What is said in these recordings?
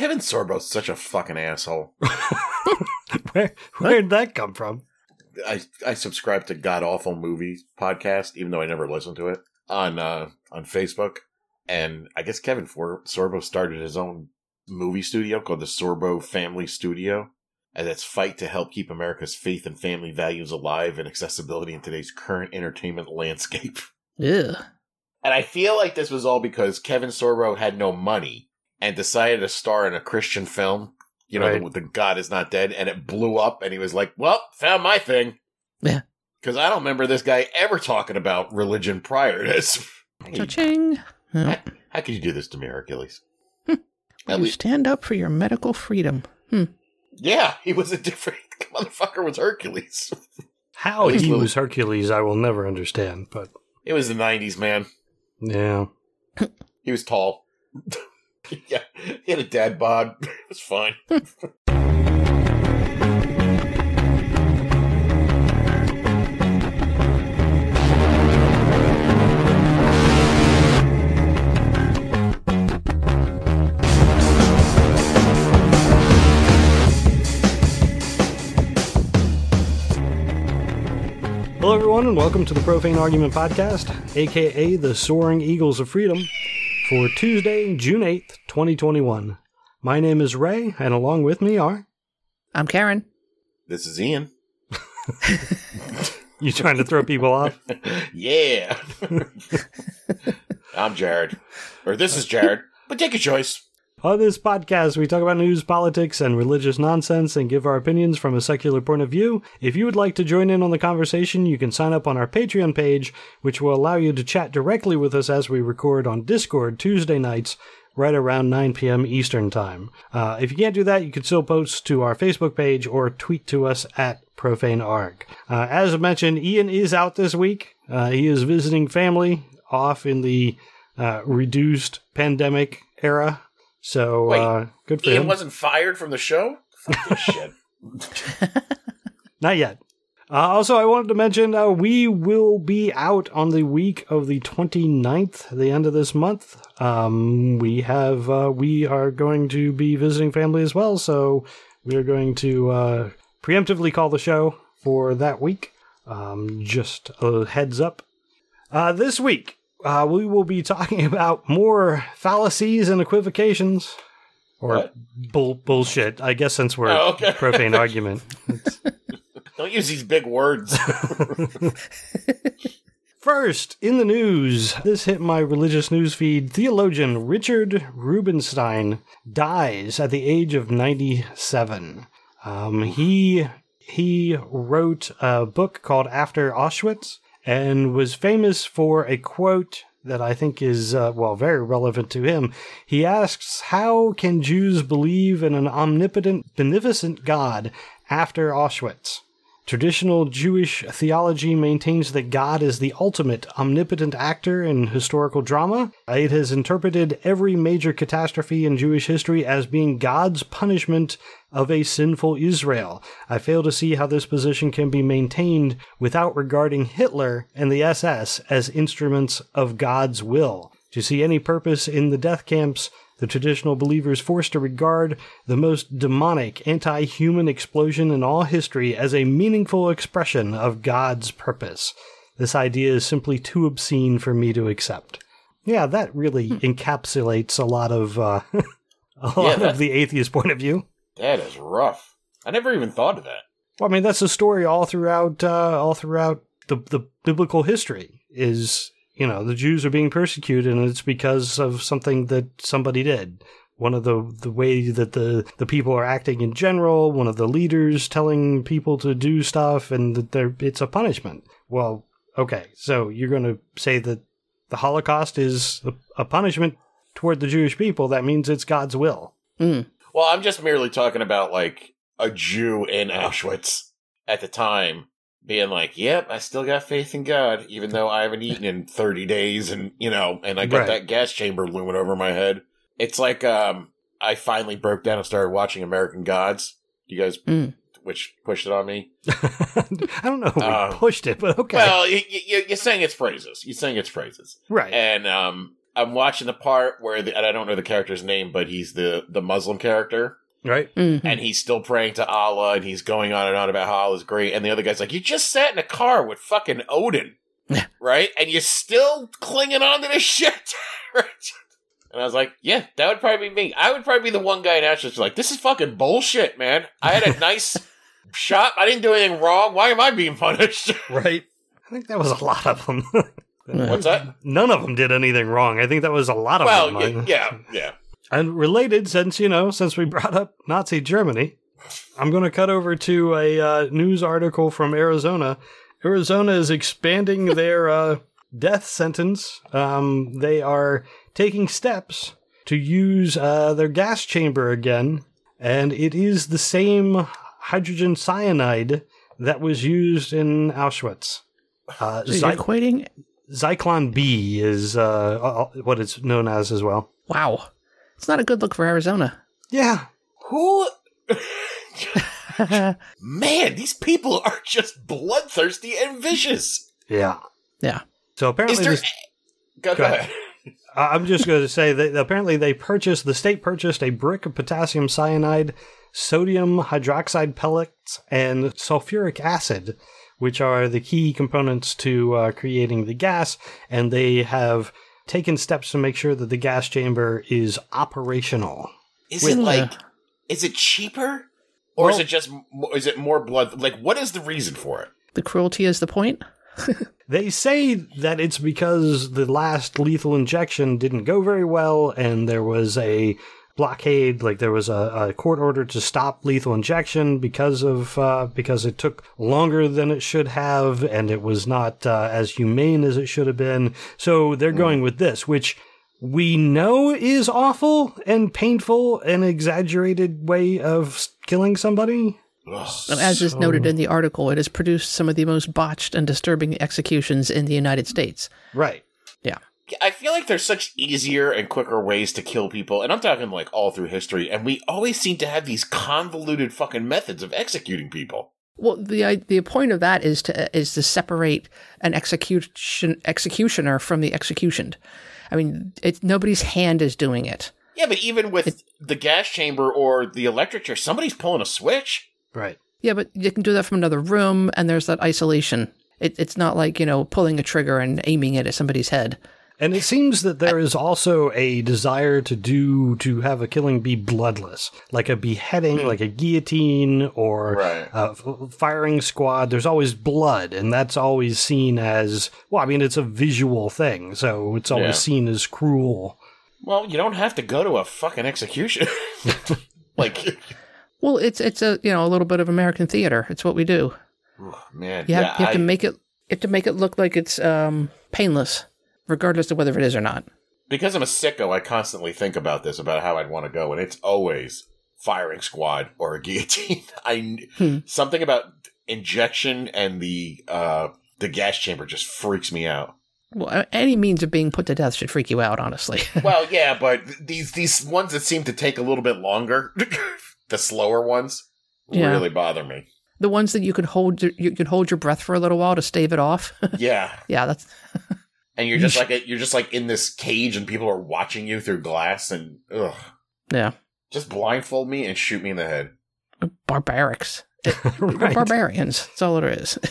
Kevin Sorbo's such a fucking asshole. Where where'd that come from? I I subscribe to God Awful Movies podcast, even though I never listen to it on uh, on Facebook. And I guess Kevin For- Sorbo started his own movie studio called the Sorbo Family Studio, and it's fight to help keep America's faith and family values alive and accessibility in today's current entertainment landscape. Ugh. And I feel like this was all because Kevin Sorbo had no money and decided to star in a Christian film. You know, Right. the, the God is not dead, and it blew up, and he was like, "Well, found my thing." Yeah. Because I don't remember this guy ever talking about religion prior to this. Cha-ching. how, how could you do this to me, Hercules? Hmm. You At least, stand up for your medical freedom. Hmm. yeah, he was a different motherfucker. Was Hercules? How he Lily- was Hercules, I will never understand. But It was the '90s, man. yeah, He was tall. yeah, he had a dad bod. It was fine. Hello, everyone, and welcome to the Profane Argument Podcast, aka the Soaring Eagles of Freedom, for Tuesday, June 8th, 2021. My name is Ray, and along with me are. I'm Karen. This is Ian. You trying to throw people off? yeah. I'm Jared. Or this is Jared. But take your choice. On this podcast, we talk about news, politics, and religious nonsense and give our opinions from a secular point of view. If you would like to join in on the conversation, you can sign up on our Patreon page, which will allow you to chat directly with us as we record on Discord Tuesday nights right around 9 p.m. Eastern Time. Uh, if you can't do that, you can still post to our Facebook page or tweet to us at ProfaneArg. Uh, as mentioned, Ian is out this week. Uh, he is visiting family off in the uh, reduced pandemic era. So Wait, uh, good for Ian him. wasn't fired from the show? Fuck this shit. Not yet. Uh, also, I wanted to mention uh, we will be out on the week of the 29th, the end of this month. Um, we have uh, we are going to be visiting family as well, so we are going to uh, preemptively call the show for that week. Um, just a heads up. Uh, this week, uh, we will be talking about more fallacies and equivocations. Or bull bullshit, I guess, since we're Oh, okay. profane argument. Don't use these big words. First, in the news, this hit my religious news feed. Theologian Richard Rubenstein dies at the age of 97. Um, he he wrote a book called After Auschwitz and was famous for a quote that I think is uh, well very relevant to him. He asks, "How can Jews believe in an omnipotent, beneficent God after Auschwitz?" Traditional Jewish theology maintains that God is the ultimate omnipotent actor in historical drama. It has interpreted every major catastrophe in Jewish history as being God's punishment of a sinful Israel. I fail to see how this position can be maintained without regarding Hitler and the SS as instruments of God's will. To see any purpose in the death camps, the traditional believers forced to regard the most demonic, anti human explosion in all history as a meaningful expression of God's purpose. This idea is simply too obscene for me to accept. Yeah, that really encapsulates a lot of uh, a lot that- of the atheist point of view. that is rough. I never even thought of that. Well, I mean, that's a story all throughout uh, all throughout the the biblical history. Is you know the Jews are being persecuted, and it's because of something that somebody did. One of the the way that the the people are acting in general. One of the leaders telling people to do stuff, and that they're, it's a punishment. Well, okay, so you're going to say that the Holocaust is a, a punishment toward the Jewish people. That means it's God's will. Mm. Well, I'm just merely talking about like a Jew in Auschwitz at the time being like, "Yep, I still got faith in God, even though I haven't eaten in 30 days, and you know, and I got Right. that gas chamber looming over my head." It's like um, I finally broke down and started watching American Gods. You guys, Mm. which pushed it on me. I don't know if we Uh, pushed it, but okay. Well, you, you, you sang its praises. You sang its praises. right. And um, I'm watching the part where the, and I don't know the character's name, but he's the the Muslim character, Right? Mhm. and he's still praying to Allah, and he's going on and on about how Allah's great, and the other guy's like, "You just sat in a car with fucking Odin, right? And you're still clinging on to this shit, right?" And I was like, "Yeah, that would probably be me. I would probably be the one guy in Auschwitz like, this is fucking bullshit, man. I had a nice shot. I didn't do anything wrong. Why am I being punished?" Right. I think that was a lot of them. What's that? None of them did anything wrong. I think that was a lot of Well, them. y- yeah, yeah. And related, since you know, since we brought up Nazi Germany, I'm going to cut over to a uh, news article from Arizona. Arizona is expanding their uh, death sentence. Um, they are taking steps to use uh, their gas chamber again, and it is the same hydrogen cyanide that was used in Auschwitz. Uh, So Zy- equating? Zyklon B is uh, uh, what it's known as as well. Wow. It's not a good look for Arizona. Yeah, Who? Man, these people are just bloodthirsty and vicious. yeah. yeah. So Is apparently, there? this, Go, Go go ahead. ahead. I- I'm just going to say that apparently they purchased the state purchased a brick of potassium cyanide, sodium hydroxide pellets, and sulfuric acid, which are the key components to uh, creating the gas, and they have taken steps to make sure that the gas chamber is operational. Is Wait, it like? Is it cheaper, or is it just? Is it more blood? Like, what is the reason for it? The cruelty is the point. They say that it's because the last lethal injection didn't go very well, and there was a blockade. Like there was a, a court order to stop lethal injection because of uh, because it took longer than it should have, and it was not uh, as humane as it should have been. So they're going with this, which we know is awful and painful and exaggerated way of killing somebody. And as is noted in the article, it has produced some of the most botched and disturbing executions in the United States. Right. I feel like there's such easier and quicker ways to kill people, and I'm talking like all through history. And we always seem to have these convoluted fucking methods of executing people. Well, the the point of that is to is to separate an execution executioner from the executioned. I mean, it's nobody's hand is doing it. Yeah, but even with the gas chamber or the electric chair, somebody's pulling a switch. Right. Yeah, but you can do that from another room, and there's that isolation. It, it's not like you know pulling a trigger and aiming it at somebody's head. And it seems that there is also a desire to do to have a killing be bloodless, like a beheading, like a guillotine, or Right. a f- firing squad. There's always blood, and that's always seen as well. I mean, it's a visual thing, so it's always Yeah. seen as cruel. Well, you don't have to go to a fucking execution. like, Well, it's it's a you know a little bit of American theater. It's what we do. ugh, man, You have, yeah, you have to make it you have to make it look like it's um, painless, regardless of whether it is or not. because I'm a sicko, I constantly think about this, about how I'd want to go, and it's always firing squad or a guillotine. I Hmm. something about injection and the uh the gas chamber just freaks me out. Well, any means of being put to death should freak you out, honestly. Well, yeah, but these these ones that seem to take a little bit longer, the slower ones, Yeah. really bother me. the ones that you could hold you could hold your breath for a little while to stave it off. Yeah, yeah, that's and you're just like a, you're just like in this cage, and people are watching you through glass, and ugh, yeah, just blindfold me and shoot me in the head. barbarics. Right. barbarians. That's all it is.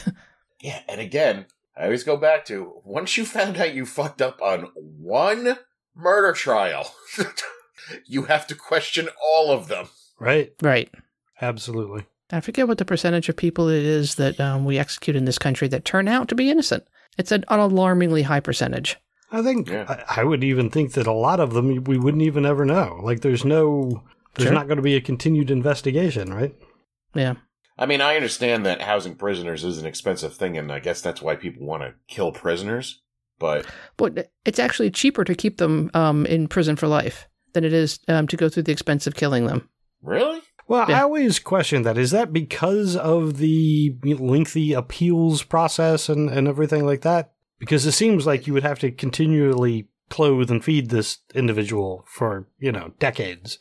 Yeah, and again, I always go back to once you found out you fucked up on one murder trial, you have to question all of them. right. right. Absolutely. I forget what the percentage of people it is that um, we execute in this country that turn out to be innocent. It's an, an alarmingly high percentage. I think Yeah. I, I would even think that a lot of them we wouldn't even ever know. Like, there's no, there's Sure. not going to be a continued investigation, right? Yeah. I mean, I understand that housing prisoners is an expensive thing, and I guess that's why people want to kill prisoners. But But it's actually cheaper to keep them um, in prison for life than it is um, to go through the expense of killing them. really, Well, I always question that. Is that because of the lengthy appeals process and, and everything like that? Because it seems like you would have to continually clothe and feed this individual for, you know, decades.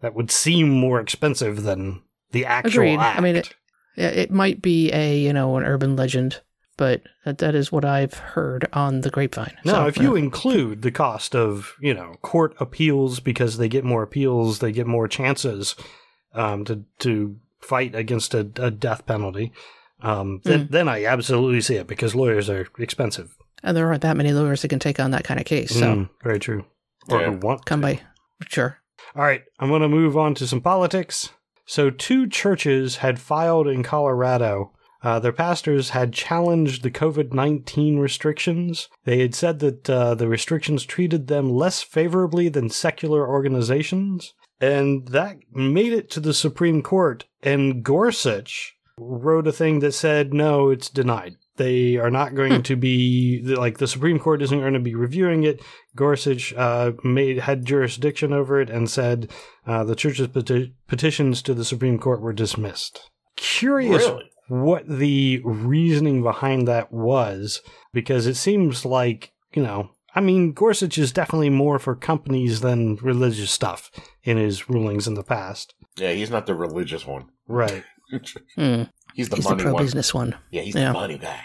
That would seem more expensive than the actual Agreed. act. I mean, it, it might be a you know an urban legend, but that, that is what I've heard on the grapevine. No, So, if you uh, include the cost of you know court appeals because they get more appeals, they get more chances um, to to fight against a, a death penalty. Um, then, Mm. then I absolutely see it because lawyers are expensive. and there aren't that many lawyers that can take on that kind of case. So Mm, very true. Or Yeah. who want come to. by, sure. All right, I'm going to move on to some politics. So, two churches had filed in Colorado. Uh, their pastors had challenged the COVID 19 restrictions. They had said that uh, the restrictions treated them less favorably than secular organizations. And that made it to the Supreme Court. And Gorsuch wrote a thing that said, no, it's denied. They are not going to be, like, the Supreme Court isn't going to be reviewing it. Gorsuch uh, made had jurisdiction over it and said uh, the church's peti- petitions to the Supreme Court were dismissed. Curious Really? what the reasoning behind that was, because it seems like you know. I mean, Gorsuch is definitely more for companies than religious stuff in his rulings in the past. Yeah, he's not the religious one. Right. Hmm. He's the He's the money pro one. business one. Yeah, he's Yeah. the money guy.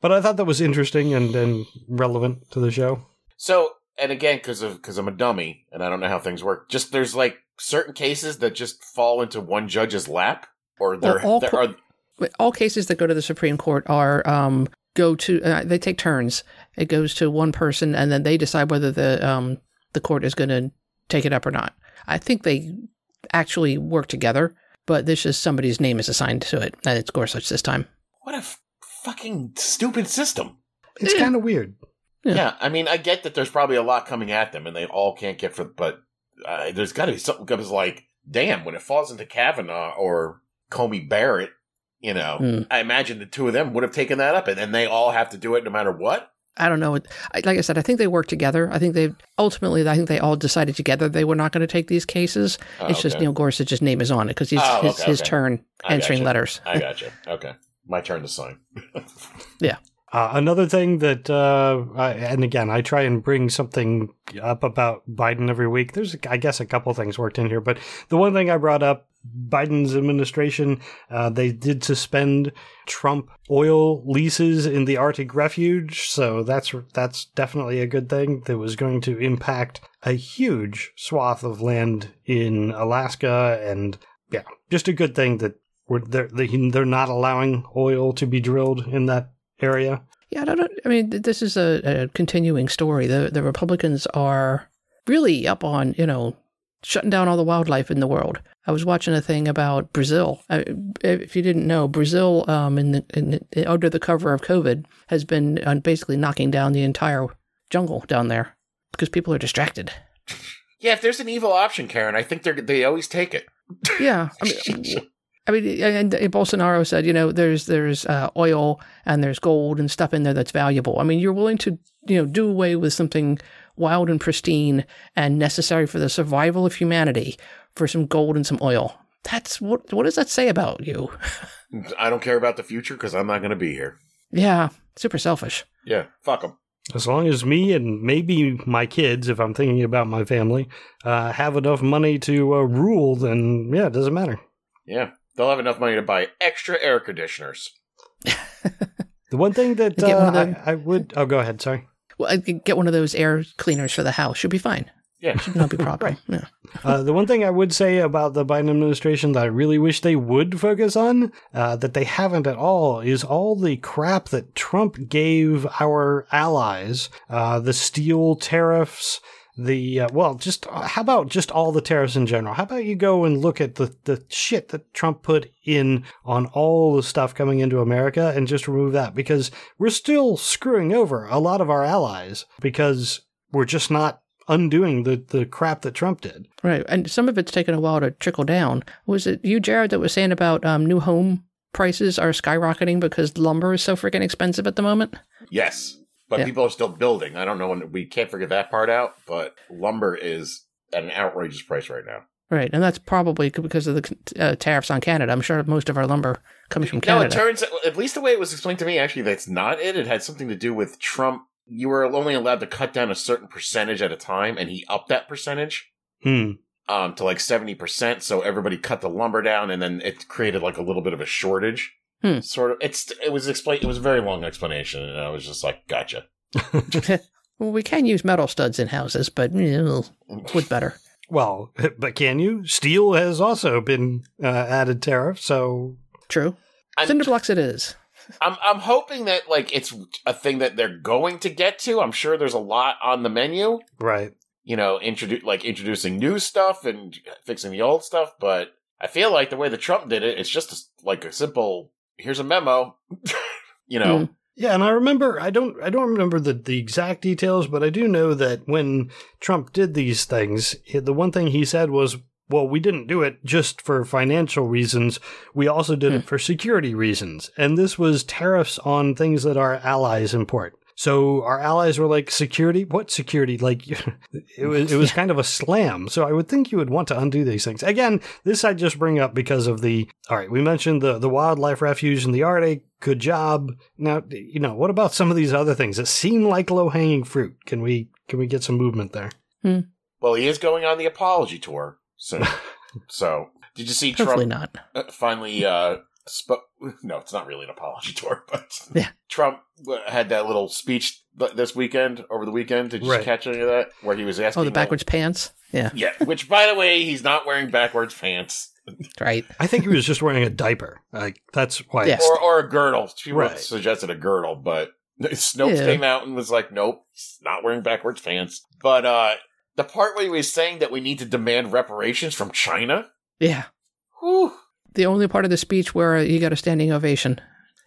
But I thought that was interesting and, and relevant to the show. So, and again, because of because I'm a dummy and I don't know how things work. Just there's like certain cases that just fall into one judge's lap, or there all there co- are. All cases that go to the Supreme Court are um, go to uh, they take turns. It goes to one person, and then they decide whether the um, the court is going to take it up or not. I think they actually work together, but this is somebody's name is assigned to it, and it's Gorsuch this time. What a f- fucking stupid system. It's Yeah. kind of weird. Yeah. Yeah. I mean, I get that there's probably a lot coming at them, and they all can't get for. But uh, there's got to be something because like, damn, when it falls into Kavanaugh or Coney Barrett, you know, Hmm. I imagine the two of them would have taken that up, and then they all have to do it no matter what. I don't know. Like I said, I think they work together. I think they ultimately, I think they all decided together they were not going to take these cases. Oh, it's just. Neil Gorsuch's name is on it because he's Oh, his, okay, his okay. turn I answering gotcha. letters. I gotcha. Okay, my turn to sign. Yeah. Uh, another thing that, uh, I, and again, I try and bring something up about Biden every week. There's, I guess, a couple things worked in here, but the one thing I brought up, Biden's administration, uh, they did suspend Trump oil leases in the Arctic refuge, so that's that's definitely a good thing. That was going to impact a huge swath of land in Alaska, and yeah, just a good thing that we're they're they're not allowing oil to be drilled in that area. Yeah, I don't. I mean, this is a, a continuing story. The the Republicans are really up on you know shutting down all the wildlife in the world. I was watching a thing about Brazil. I, if you didn't know, Brazil, um, in the, in the under the cover of COVID, has been uh, basically knocking down the entire jungle down there because people are distracted. Yeah, if there's an evil option, Karen, I think they they always take it. Yeah, I mean, I mean, and, and Bolsonaro said, you know, there's there's uh, oil and there's gold and stuff in there that's valuable. I mean, you're willing to, you know, do away with something wild and pristine and necessary for the survival of humanity for some gold and some oil. That's what. What does that say about you? I don't care about the future because I'm not going to be here. Yeah, super selfish. Yeah, fuck them. As long as me and maybe my kids, if I'm thinking about my family, uh, have enough money to uh, rule, then yeah, it doesn't matter. Yeah, they'll have enough money to buy extra air conditioners. The one thing that Get one uh. I, I would, oh, go ahead. Sorry. Well, I could get one of those air cleaners for the house. Should be fine. Yeah, Should not be a problem. Yeah. Uh, the one thing I would say about the Biden administration that I really wish they would focus on, uh, that they haven't at all, is all the crap that Trump gave our allies. Uh, the steel tariffs, the, uh, well, just, uh, how about just all the tariffs in general? How about you go and look at the, the shit that Trump put in on all the stuff coming into America and just remove that? Because we're still screwing over a lot of our allies because we're just not undoing the, the crap that Trump did. Right. And some of it's taken a while to trickle down. Was it you, Jared, that was saying about um, new home prices are skyrocketing because lumber is so freaking expensive at the moment? yes, but Yeah. people are still building. I don't know when we can't figure that part out, but lumber is at an outrageous price right now. Right. And that's probably because of the uh, tariffs on Canada. I'm sure most of our lumber comes from Canada. No, it turns at least the way it was explained to me, actually, that's not it. It had something to do with Trump. You were only allowed to cut down a certain percentage at a time, and he upped that percentage Hmm. um, to like seventy percent. So everybody cut the lumber down, and then it created like a little bit of a shortage. Hmm. Sort of. It's it was explained. It was a very long explanation, and I was just like, "Gotcha." well, we can use metal studs in houses, but you know, would better. Well, but can you? Steel has also been uh, added tariff, so True. I'm- Cinder blocks it is. I'm I'm hoping that like it's a thing that they're going to get to. I'm sure there's a lot on the menu. right. You know, introduce like introducing new stuff and fixing the old stuff. But I feel like the way the Trump did it, it's just a, like a simple. Here's a memo. you know. Mm. Yeah, and I remember I don't I don't remember the, the exact details, but I do know that when Trump did these things, the one thing he said was, "Well, we didn't do it just for financial reasons. We also did it for security reasons." And this was tariffs on things that our allies import. So our allies were like, "Security? What security?" Like it was it was kind of a slam. So I would think you would want to undo these things. Again, this I just bring up because of the all right. We mentioned the the wildlife refuge in the Arctic. Good job. Now, you know, what about some of these other things that seem like low hanging fruit? Can we can we get some movement there? Well, he is going on the apology tour soon. so, did you see Hopefully Trump not. uh, finally uh spoke? No, it's not really an apology tour, but Yeah. Trump uh, had that little speech this weekend over the weekend. Did you Right. catch any of that? Where he was asking, Oh, the all- backwards pants. Yeah, Yeah, which by the way, he's not wearing backwards pants right. I think he was just wearing a diaper. Like that's why. Yes. or or a girdle. People Right. suggested a girdle, but Snopes Yeah. came out and was like, "Nope, he's not wearing backwards pants." But uh the part where he was saying that we need to demand reparations from China. Yeah. Whew. The only part of the speech where you got a standing ovation.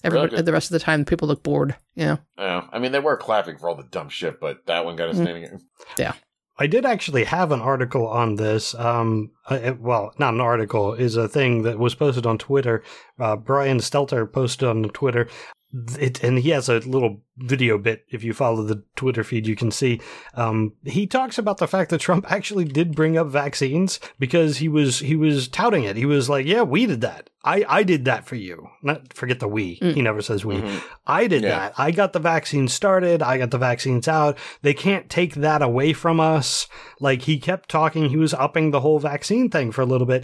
Everybody, good. the rest of the time, people look bored. Yeah. Yeah, I mean they were clapping for all the dumb shit, but that one got a standing. Mm. standing. I did actually have an article on this. Um, uh, it- well, not an article, is a thing that was posted on Twitter. Uh, Brian Stelter posted on Twitter. It, and he has a little video bit. If you follow the Twitter feed, you can see. Um, he talks about the fact that Trump actually did bring up vaccines because he was he was touting it. He was like, "Yeah, we did that. I I did that for you." Not forget the we. Mm. He never says we. Mhm. I did Yeah. that. I got the vaccine started. I got the vaccines out. They can't take that away from us. Like he kept talking. He was upping the whole vaccine thing for a little bit.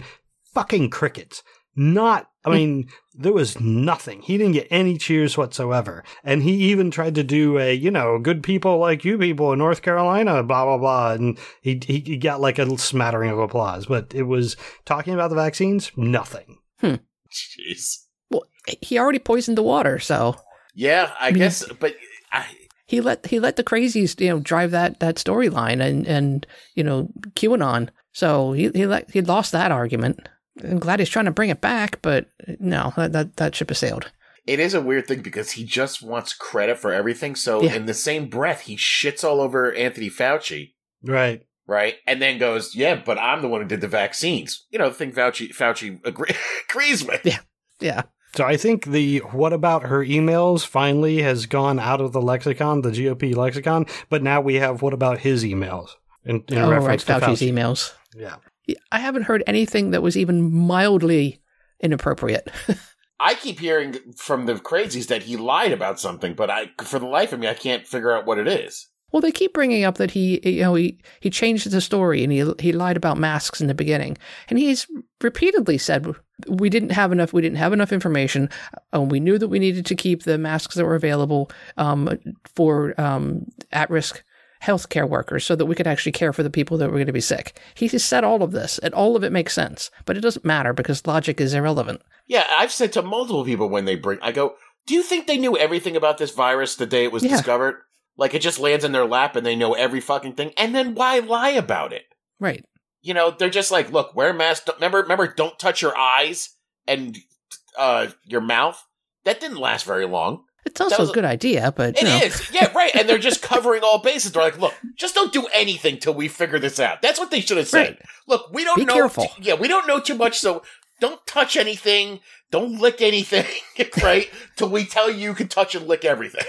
Fucking crickets. Not, I mean, there was nothing. He didn't get any cheers whatsoever. And he even tried to do a, you know, good people like you people in North Carolina, blah, blah, blah. And he, he, he got like a smattering of applause. But it was talking about the vaccines, nothing. Hmm. Jeez. Well, he already poisoned the water, so Yeah, I mean- guess, but I, he let he let the crazies you know drive that that storyline and and you know QAnon. So he he let he lost that argument. I'm glad he's trying to bring it back, but no, that that, that ship has sailed. it is a weird thing because he just wants credit for everything. So Yeah. in the same breath, he shits all over Anthony Fauci. Right. right? And then goes, yeah, but I'm the one who did the vaccines. You know, the thing Fauci Fauci agree- agrees with. Yeah. Yeah. So I think the what about her emails finally has gone out of the lexicon, the GOP lexicon, but now we have what about his emails? In, in oh, right, reference to Fauci's Fauci. emails. Yeah. I haven't heard anything that was even mildly inappropriate. I keep hearing from the crazies that he lied about something, but I, for the life of me, I can't figure out what it is. Well, they keep bringing up that he, you know, he, he changed the story and he he lied about masks in the beginning, and he's repeatedly said we didn't have enough. We didn't have enough information. and we knew that we needed to keep the masks that were available um, for um, at risk healthcare workers so that we could actually care for the people that were going to be sick. He has said all of this, and all of it makes sense, but it doesn't matter because logic is irrelevant. Yeah, I've said to multiple people when they bring, I go, do you think they knew everything about this virus the day it was Yeah. discovered? Like it just lands in their lap and they know every fucking thing, and then why lie about it? Right. You know, they're just like, look, wear a mask. Remember, remember, don't touch your eyes and uh, your mouth. That didn't last very long. It's also was- a good idea, but It know, is, yeah, right. And they're just covering all bases. They're like, look, just don't do anything till we figure this out. That's what they should have said. Right. Look, we don't Be know. careful. yeah, we don't know too much, so don't touch anything. Don't lick anything, right? till we tell you you can touch and lick everything.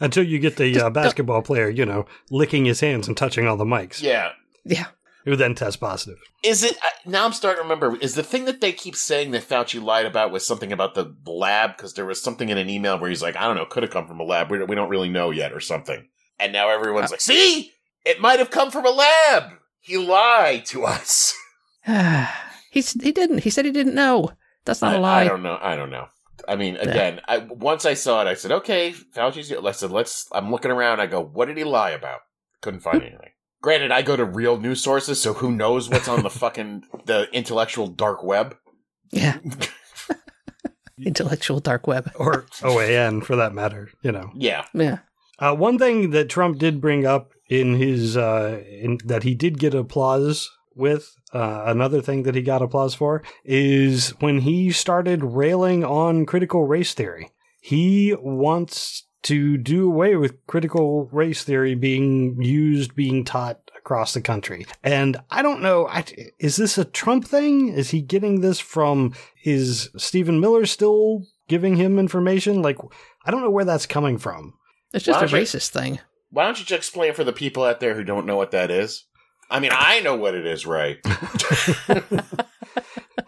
Until you get the uh, basketball player, you know, licking his hands and touching all the mics, Yeah. yeah. Who then test positive. Is it now? I'm starting to remember. Is the thing that they keep saying that Fauci lied about was something about the lab? Because there was something in an email where he's like, "I don't know, could have come from a lab. We don't, we don't really know yet, or something." And now everyone's like, "See, it might have come from a lab. He lied to us." He's he didn't. He said he didn't know. That's not I, a lie. I don't know. I don't know. I mean, again, I, once I saw it, I said, "Okay, Fauci's." I said, "Let's." I'm looking around. I go, "What did he lie about?" Couldn't find anything. Granted, I go to real news sources, so who knows what's on the fucking the intellectual dark web? Yeah. Intellectual dark web. or OAN for that matter, you know. Yeah, Yeah. Uh, one thing that Trump did bring up in his uh, in, that he did get applause with, uh, another thing that he got applause for is when he started railing on critical race theory. He wants to do away with critical race theory being used, being taught across the country. And I don't know, I, is this a Trump thing? Is he getting this from, is Stephen Miller still giving him information? Like, I don't know where that's coming from. It's just a don't you- racist thing. why don't you just explain for the people out there who don't know what that is? I mean, I know what it is, right?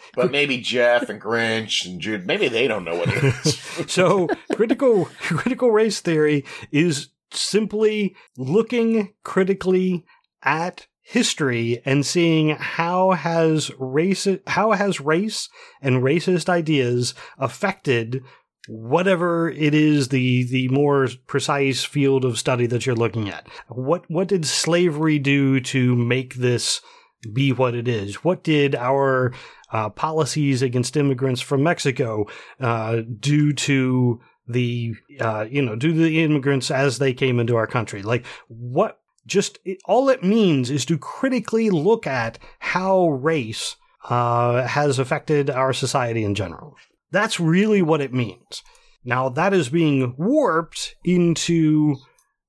but maybe Jeff and Grinch and Jude, maybe they don't know what it is. so critical critical race theory is simply looking critically at history and seeing how has race how has race and racist ideas affected whatever it is the the more precise field of study that you're looking at what what did slavery do to make this be what it is what did our uh, policies against immigrants from Mexico uh, due to the uh, you know due to the immigrants as they came into our country. Like what just it, all it means is to critically look at how race uh, has affected our society in general. That's really what it means. Now that is being warped into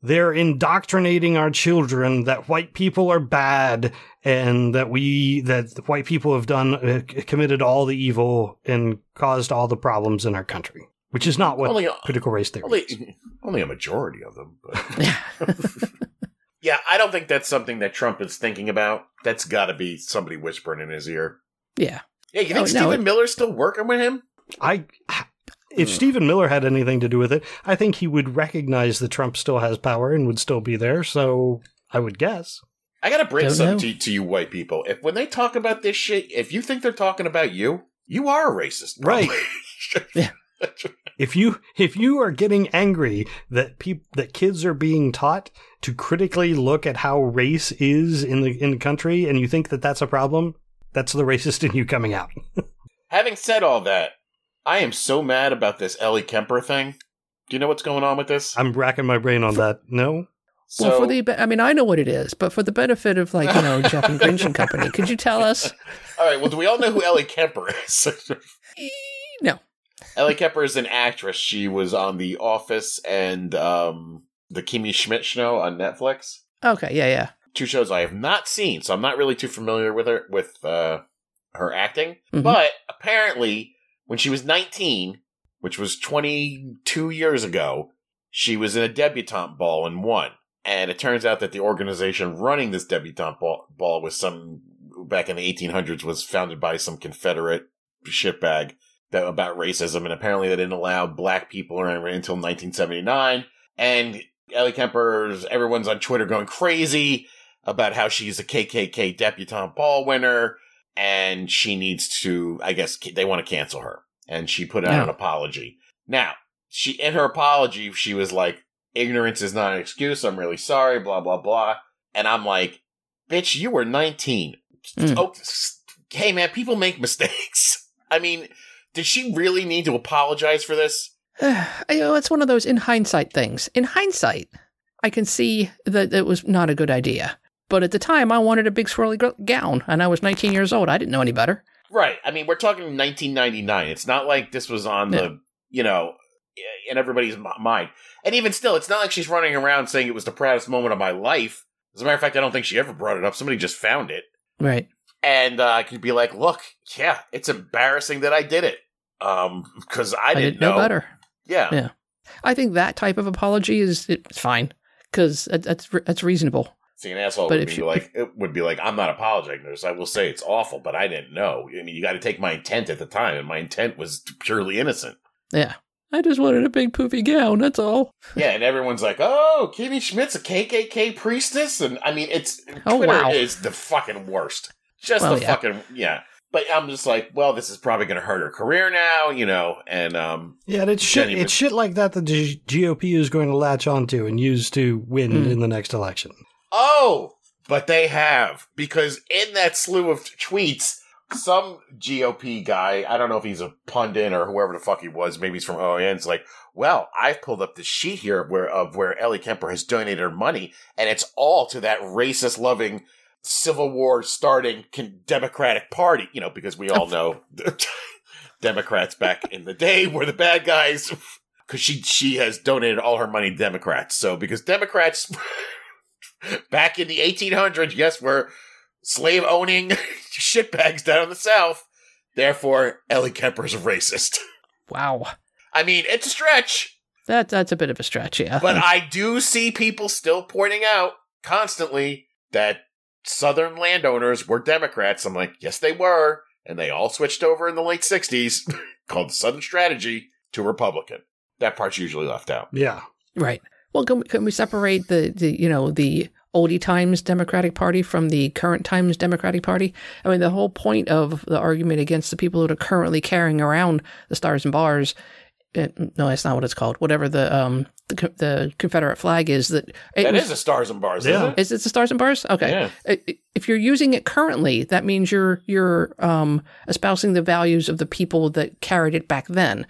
they're indoctrinating our children that white people are bad and that we that white people have done uh, committed all the evil and caused all the problems in our country which is not what Only a- critical race theory is. only, only a majority of them. But Yeah. yeah, I don't think that's something that Trump is thinking about. That's got to be somebody whispering in his ear. yeah. Yeah, you think Oh, no, Stephen it- Miller's still working with him? I if Ugh. Stephen Miller had anything to do with it, I think he would recognize that Trump still has power and would still be there. So I would guess. I gotta break Don't something to, to you white people. If when they talk about this shit, if you think they're talking about you, you are a racist, Right. probably. Yeah. If you if you are getting angry that peop, that kids are being taught to critically look at how race is in the in the country, and you think that that's a problem, that's the racist in you coming out. Having said all that, I am so mad about this Ellie Kemper thing. Do you know what's going on with this? I'm racking my brain on that. No, So, well, for the, be- I mean, I know what it is, but for the benefit of like you know Jeff and Grinch and company, could you tell us? all right. Well, do we all know who Ellie Kemper is? No. Ellie Kemper is an actress. She was on The Office and um, the Kimmy Schmidt show on Netflix. Okay. Yeah. Yeah. Two shows I have not seen, so I'm not really too familiar with her with uh, her acting. Mhm. But apparently, when she was 19, which was 22 years ago, she was in a debutante ball and won. And it turns out that the organization running this debutante ball, ball was some back in the 1800s was founded by some Confederate shitbag that about racism, and apparently they didn't allow black people around until 1979. And Ellie Kemper's everyone's on Twitter going crazy about how she's a KKK debutante ball winner, and she needs to. I guess they want to cancel her, and she put out Yeah. an apology. Now, she in her apology, she was like, "Ignorance is not an excuse. I'm really sorry." Blah blah blah. And I'm like, "Bitch, you were 19. Mm. Oh, hey man, people make mistakes. I mean." Did she really need to apologize for this? you know, it's one of those in hindsight things. In hindsight, I can see that it was not a good idea. But at the time, I wanted a big swirly gown, and I was 19 years old. I didn't know any better. Right. I mean, we're talking 1999. It's not like this was on Yeah. the, you know, in everybody's mind. And even still, it's not like she's running around saying it was the proudest moment of my life. As a matter of fact, I don't think she ever brought it up. Somebody just found it. Right. And uh, I could be like, look, yeah, it's embarrassing that I did it. Um, because I, I, didn't, didn't know, better. Yeah. Yeah. I think that type of apology is it's fine because that's that's reasonable. See, an asshole But would if be you- like, it would be like, I'm not apologizing for this. I will say it's awful, but I didn't know. I mean, you got to take my intent at the time, and my intent was purely innocent. Yeah. I just wanted a big poofy gown. That's all. Yeah, and everyone's like, "Oh, Kimmy Schmidt's a KKK priestess," and I mean, it's Oh, Twitter wow. is the fucking worst. Just Well, the yeah. fucking yeah. But I'm just like, well, this is probably going to hurt her career now, you know, and um, Yeah, and it's shit. It's shit like that that the G- GOP is going to latch onto and use to win Hmm. in the next election. Oh, but they have because in that slew of tweets, some GOP guy, I don't know if he's a pundit or whoever the fuck he was, maybe he's from OAN's like, well, I've pulled up the sheet here of where of where Ellie Kemper has donated her money, and it's all to that racist loving Civil War starting Democratic Party, you know, because we all know Democrats back in the day were the bad guys. Because she she has donated all her money to Democrats. So because Democrats back in the 1800s, yes, were slave owning shitbags down in the South. Therefore, Ellie Kemper is a racist. Wow. I mean, it's a stretch, That that's a bit of a stretch, yeah. but I do see people still pointing out constantly that Southern landowners were Democrats. I'm like, yes, they were. And they all switched over in the late 60s, called the Southern Strategy, to Republican. That part's usually left out. Yeah. Right. Well, can we, can we separate the, the you know the oldie times Democratic Party from the current times Democratic Party? I mean, the whole point of the argument against the people that are currently carrying around the stars and bars. uh, no, that's not what it's called. Whatever the um the, the Confederate flag is that it That was- is a stars and bars, Yeah. isn't it? is it the stars and bars? Okay. Yeah. I- I- If you're using it currently, that means you're you're um, espousing the values of the people that carried it back then.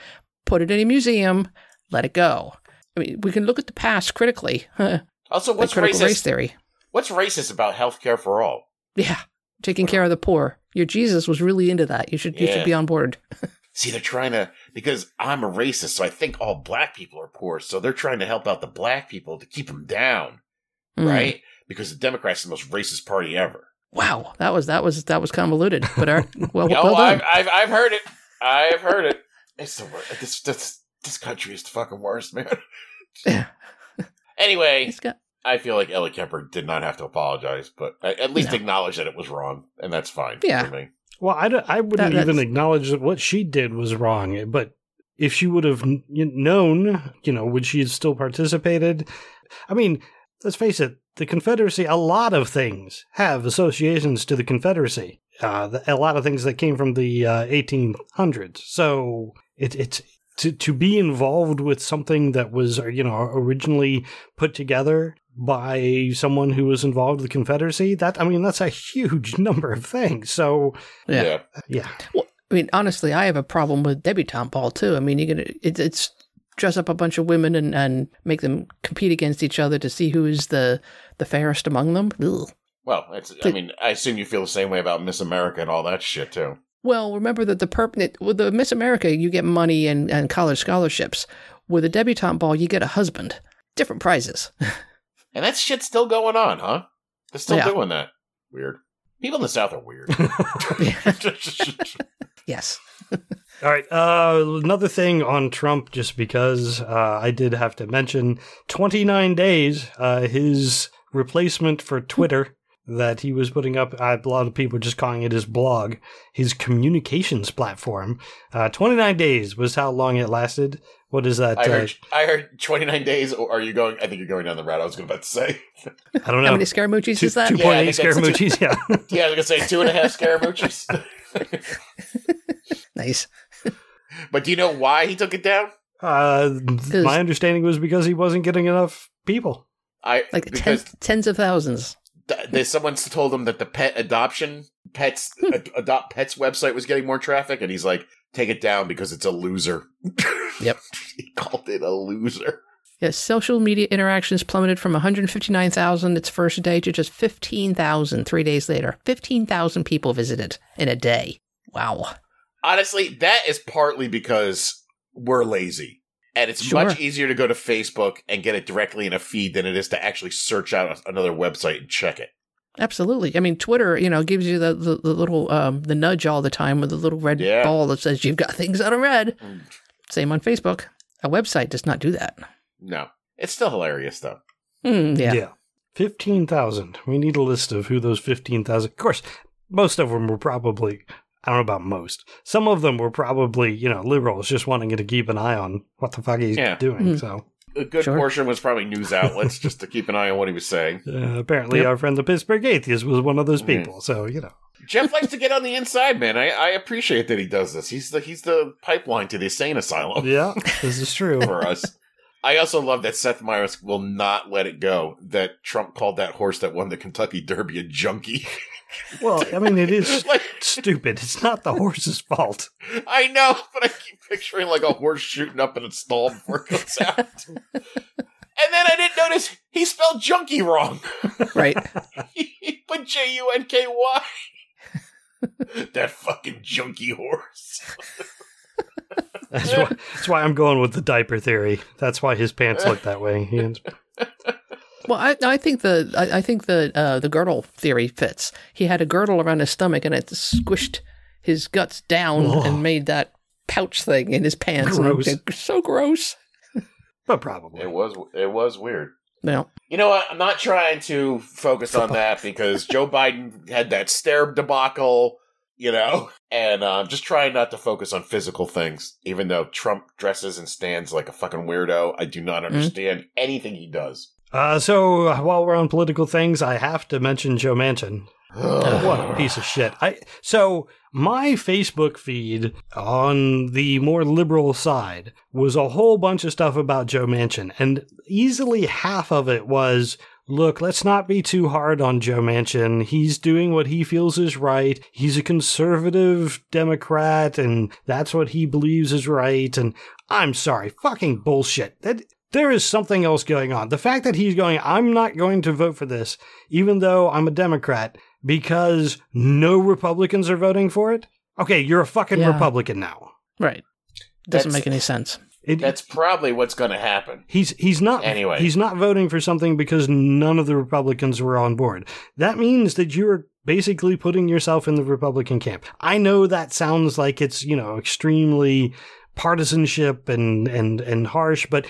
Put it in a museum, let it go. I mean, we can look at the past critically. Also, like what's critical racist? race theory. What's racist about healthcare for all? Yeah, taking care of the poor. Your Jesus was really into that. You should you should be on board. See, they're trying to because I'm a racist, so I think all black people are poor. So they're trying to help out the black people to keep them down, Mm. right? Because the Democrats are the most racist party ever. Wow, that was that was that was convoluted, but our, well, oh, well I've. I've I've heard it. I've heard it. It's the worst. This this this country is the fucking worst, man. Yeah. anyway, got I feel like Ellie Kemper did not have to apologize, but at at least No. acknowledge that it was wrong, and that's fine Yeah. for me. Well, I, I wouldn't That- even that's- acknowledge that what she did was wrong. But if she would have known, you know, would she have still participated? I mean, let's face it, the Confederacy, a lot of things have associations to the Confederacy. Uh, the, a lot of things that came from the uh, 1800s. So it, it's to to be involved with something that was, uh, you know, originally put together by someone who was involved with the Confederacy. That I mean, that's a huge number of things. So yeah. yeah. well I mean, honestly, I have a problem with debutante ball too. I mean, you're gonna it, it's dress up a bunch of women and, and make them compete against each other to see who is the the fairest among them. Ugh. Well, it's. I mean, I assume you feel the same way about Miss America and all that shit too. Well, remember that the perp with the Miss America, you get money and, and college scholarships. With a debutante ball, you get a husband. Different prizes. And that shit's still going on, huh? They're still Yeah. doing that. Weird. People in the South are weird. yes. All right. Uh, another thing on Trump, just because uh, I did have to mention 29 days, uh, his replacement for Twitter that he was putting up, uh, a lot of people just calling it his blog, his communications platform. Uh, 29 days was how long it lasted. What is that? I uh, heard, I heard 29 days, or are you going? I think you're going down the route I was going about to say. I don't know. How many Scaramucci's Two- is that? 2.8 Yeah, I think that's- Scaramucci's, yeah. Yeah, I was going to say two and a half Scaramucci's. Nice. but do you know why he took it down? Uh, my understanding was because he wasn't getting enough people. I Like tens, tens of thousands. There's someone told him that the pet adoption pets hmm. ad- adopt pets website was getting more traffic, and he's like, take it down because it's a loser. Yep. he called it a loser. Yes, social media interactions plummeted from 159,000 its first day to just 15,000 three days later. 15,000 people visited in a day. Wow. Honestly, that is partly because we're lazy. And it's Sure. much easier to go to Facebook and get it directly in a feed than it is to actually search out another website and check it. Absolutely. I mean, Twitter, you know, gives you the, the, the little um, the nudge all the time with the little red Yeah. ball that says you've got things out of red. Mm. Same on Facebook. A website does not do that. No. It's still hilarious, though. Hmm, yeah. 15,000. We need a list of who those 15,000. Of course, most of them were probably, I don't know about most. Some of them were probably, you know, liberals just wanting to keep an eye on what the fuck he's Yeah. doing. Hmm. So A good Sure. portion was probably news outlets just to keep an eye on what he was saying. uh, apparently Yep. our friend the Pittsburgh Atheist was one of those Mhm. people. So, you know. Jeff likes to get on the inside, man. I, I appreciate that he does this. He's the he's the pipeline to the insane asylum Yeah, this is true. for us. I also love that Seth Meyers will not let it go that Trump called that horse that won the Kentucky Derby a junkie. Well, I mean, it is like, stupid. It's not the horse's fault. I know, but I keep picturing like a horse shooting up in its stall before it goes out. and then I didn't notice he spelled junkie wrong. Right. he put J U N K Y. That fucking junkie horse. That's why, that's why I'm going with the diaper theory. That's why his pants look that way. He ends- Well, I, I think the I, I think the uh, the girdle theory fits. He had a girdle around his stomach, and it squished his guts down Ugh. and made that pouch thing in his pants. Gross. it- so gross. but probably. It was it was weird. No. You know what? I'm not trying to focus on that because Joe Biden had that stare debacle, you know, and uh, I'm just trying not to focus on physical things. Even though Trump dresses and stands like a fucking weirdo, I do not understand anything he does. Uh, so uh, while we're on political things, I have to mention Joe Manchin. what a piece of shit. I so my Facebook feed on the more liberal side was a whole bunch of stuff about Joe Manchin, and easily half of it was. Look, let's not be too hard on Joe Manchin. He's doing what he feels is right. He's a conservative Democrat, and that's what he believes is right. And I'm sorry, fucking bullshit. That there is something else going on. The fact that he's going, I'm not going to vote for this, even though I'm a Democrat, because no Republicans are voting for it. Okay, you're a fucking Yeah. Republican now. Right. Doesn't That's- make any sense. It, That's probably what's going to happen. He's he's not Anyway. he's not voting for something because none of the Republicans were on board. That means that you're basically putting yourself in the Republican camp. I know that sounds like it's, you know, extremely partisanship and and and harsh, but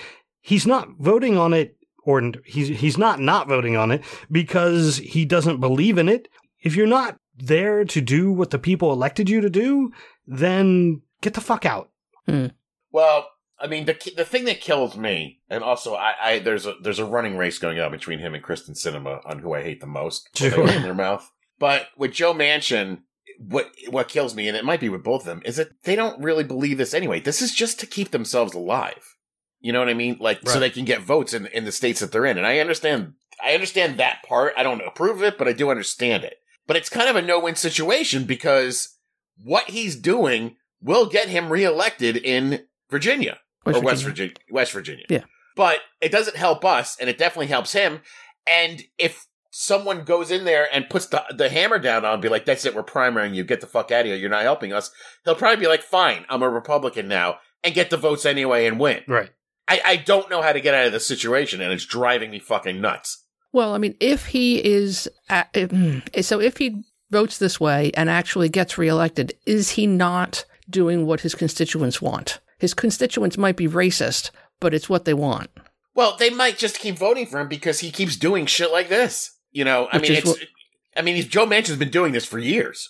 he's not voting on it or he's he's not not voting on it because he doesn't believe in it. If you're not there to do what the people elected you to do, then get the fuck out. Hmm. Well, I mean, the the thing that kills me, and also I, I there's a there's a running race going on between him and Kyrsten Sinema on who I hate the most. Sure. in their mouth. But with Joe Manchin, what what kills me, and it might be with both of them, is that they don't really believe this anyway. This is just to keep themselves alive. You know what I mean? Like so they can get votes in in the states that they're in. And I understand I understand that part. I don't approve of it, but I do understand it. But it's kind of a no-win situation because what he's doing will get him reelected in Virginia West or West Virginia. Virginia. West Virginia. Yeah. But it doesn't help us, and it definitely helps him. And if someone goes in there and puts the, the hammer down on, him, be like, "That's it, we're primarying you. Get the fuck out of here. You're not helping us." He'll probably be like, "Fine, I'm a Republican now," and get the votes anyway and win. Right. I, I don't know how to get out of this situation, and it's driving me fucking nuts. Well, I mean, if he is, a- if- mm, so if he votes this way and actually gets reelected, is he not doing what his constituents want? His constituents might be racist, but it's what they want. Well, they might just keep voting for him because he keeps doing shit like this. You know, I Which mean, it's. what- I mean, he's, Joe Manchin's been doing this for years.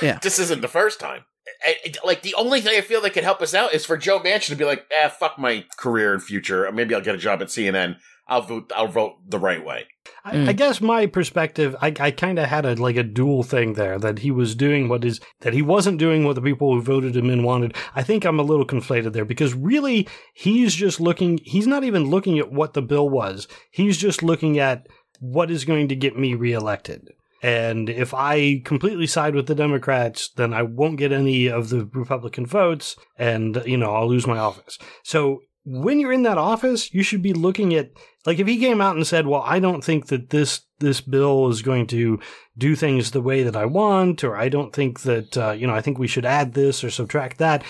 Yeah. this isn't the first time. I- I- like the only thing I feel that could help us out is for Joe Manchin to be like, "Ah, fuck my career and future. Maybe I'll get a job at CNN. I'll vote. I'll vote the right way." I, Mm. I guess my perspective, I, I kind of had a like a dual thing there that he was doing what is that he wasn't doing what the people who voted him in wanted. I think I'm a little conflated there because really he's just looking. He's not even looking at what the bill was. He's just looking at what is going to get me reelected. And if I completely side with the Democrats, then I won't get any of the Republican votes, and you know I'll lose my office. So when you're in that office, you should be looking at like if he came out and said, "Well, I don't think that this this bill is going to do things the way that I want," or "I don't think that uh, you know I think we should add this or subtract that,"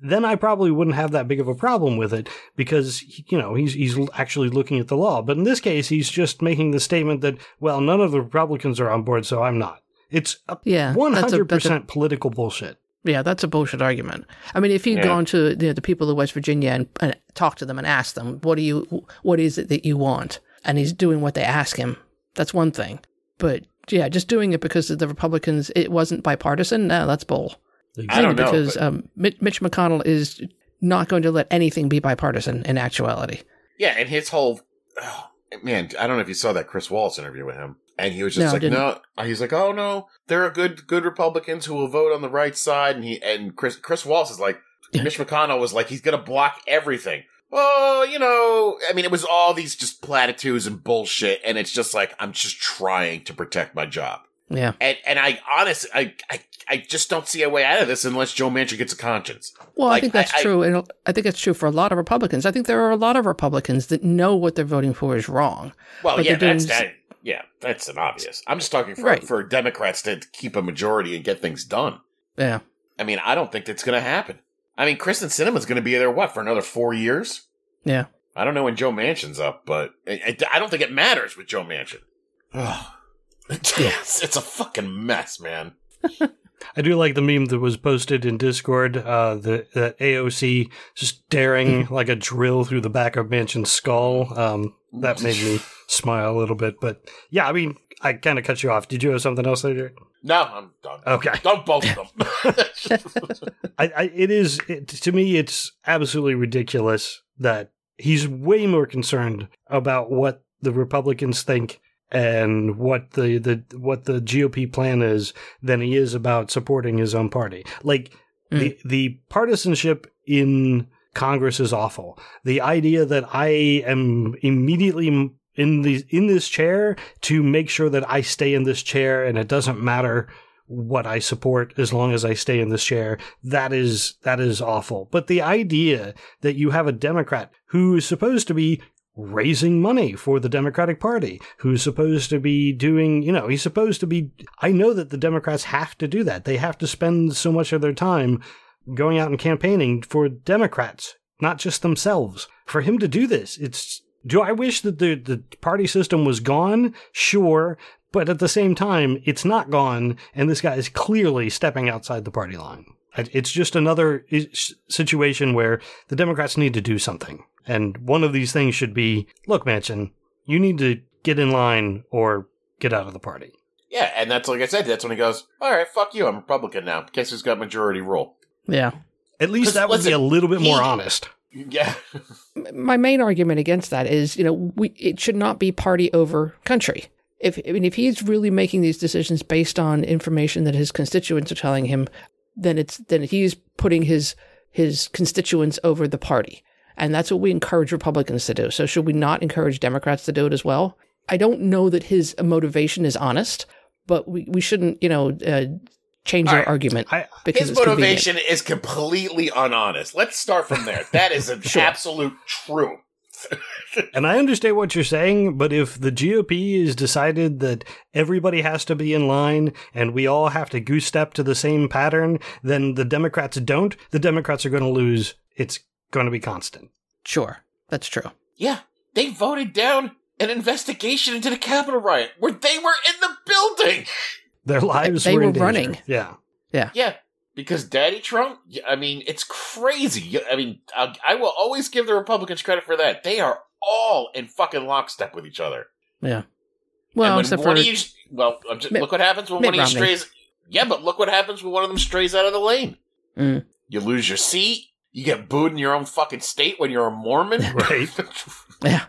then I probably wouldn't have that big of a problem with it because you know he's he's actually looking at the law. But in this case, he's just making the statement that well, none of the Republicans are on board, so I'm not. It's Yeah, one that's a- hundred that's a- percent political bullshit. Yeah, that's a bullshit argument. I mean, if you'd Yeah. gone to you know, the people of West Virginia and, and talked to them and asked them, "What do you? What is it that you want?" and he's doing what they ask him, that's one thing. But yeah, just doing it because of the Republicans, it wasn't bipartisan. No, that's bull. I don't know, because but- um, Mitch, Mitch McConnell is not going to let anything be bipartisan in actuality. Yeah, and his whole oh, man, I don't know if you saw that Chris Wallace interview with him. And he was just No, like, no. He's like, oh no, there are good good Republicans who will vote on the right side. And he and Chris Chris Wallace is like, Yeah. Mitch McConnell was like, he's gonna block everything. Well, you know, I mean, it was all these just platitudes and bullshit, and it's just like I'm just trying to protect my job. Yeah. And and I honestly, I I, I just don't see a way out of this unless Joe Manchin gets a conscience. Well, Like, I think that's I- true, and I think it's true for a lot of Republicans. I think there are a lot of Republicans that know what they're voting for is wrong. Well, yeah, that's doing- that. Yeah, that's an obvious. I'm just talking for Right. for Democrats to keep a majority and get things done. Yeah. I mean, I don't think that's going to happen. I mean, Kyrsten Sinema's going to be there what for another four years? Yeah. I don't know when Joe Manchin's up, but I, I don't think it matters with Joe Manchin. It's, it's a fucking mess, man. I do like the meme that was posted in Discord. Uh, the, the AOC just staring like a drill through the back of Manchin's skull. Um, that made me smile a little bit. But yeah, I mean, I kind of cut you off. Did you have something else there? No, I'm done. Okay. Don't both of them. I, I it is it, to me it's absolutely ridiculous that he's way more concerned about what the Republicans think and what the, the what the GOP plan is than he is about supporting his own party. Like hmm. the the partisanship in Congress is awful. The idea that I am immediately in the in this chair to make sure that I stay in this chair and it doesn't matter what I support as long as I stay in this chair. That is that is awful. But the idea that you have a Democrat who is supposed to be raising money for the Democratic Party, who's supposed to be doing, you know, he's supposed to be I know that the Democrats have to do that. They have to spend so much of their time going out and campaigning for Democrats, not just themselves. For him to do this, it's do I wish that the, the party system was gone? Sure. But at the same time, it's not gone, and this guy is clearly stepping outside the party line. It- It's just another situation where the Democrats need to do something. And one of these things should be look, Manchin, you need to get in line or get out of the party. yeah, and that's like I said. That's when he goes, "All right, fuck you. I'm Republican now. Guess who's got majority rule?" Yeah. At least that would be a little bit more he- honest. Yeah, my main argument against that is, you know, we it should not be party over country. If I mean, if he's really making these decisions based on information that his constituents are telling him, then it's then he's putting his his constituents over the party, and that's what we encourage Republicans to do. So should we not encourage Democrats to do it as well? I don't know that his motivation is honest, but we, we shouldn't, you know, uh, change All our right. argument I, because his it's convenient. motivation is completely unhonest. Let's start from there. That is an Sure. absolute truth. And I understand what you're saying, but if the GOP has decided that everybody has to be in line and we all have to goose step to the same pattern, then the Democrats don't, the Democrats are going to lose. It's going to be constant. Sure, that's true. Yeah, they voted down an investigation into the Capitol riot where they were in the building. Their lives They were, in were danger. running. Yeah. Yeah. Yeah, because Daddy Trump. I mean, it's crazy. I mean, I, I will always give the Republicans credit for that. They are all in fucking lockstep with each other. Yeah. Well, when except for one of you, well, I'm just, Mitt- look what happens when Mitt one of you strays. Yeah, but look what happens when one of them strays out of the lane. Mm. You lose your seat. You get booed in your own fucking state when you're a Mormon. Right. Yeah.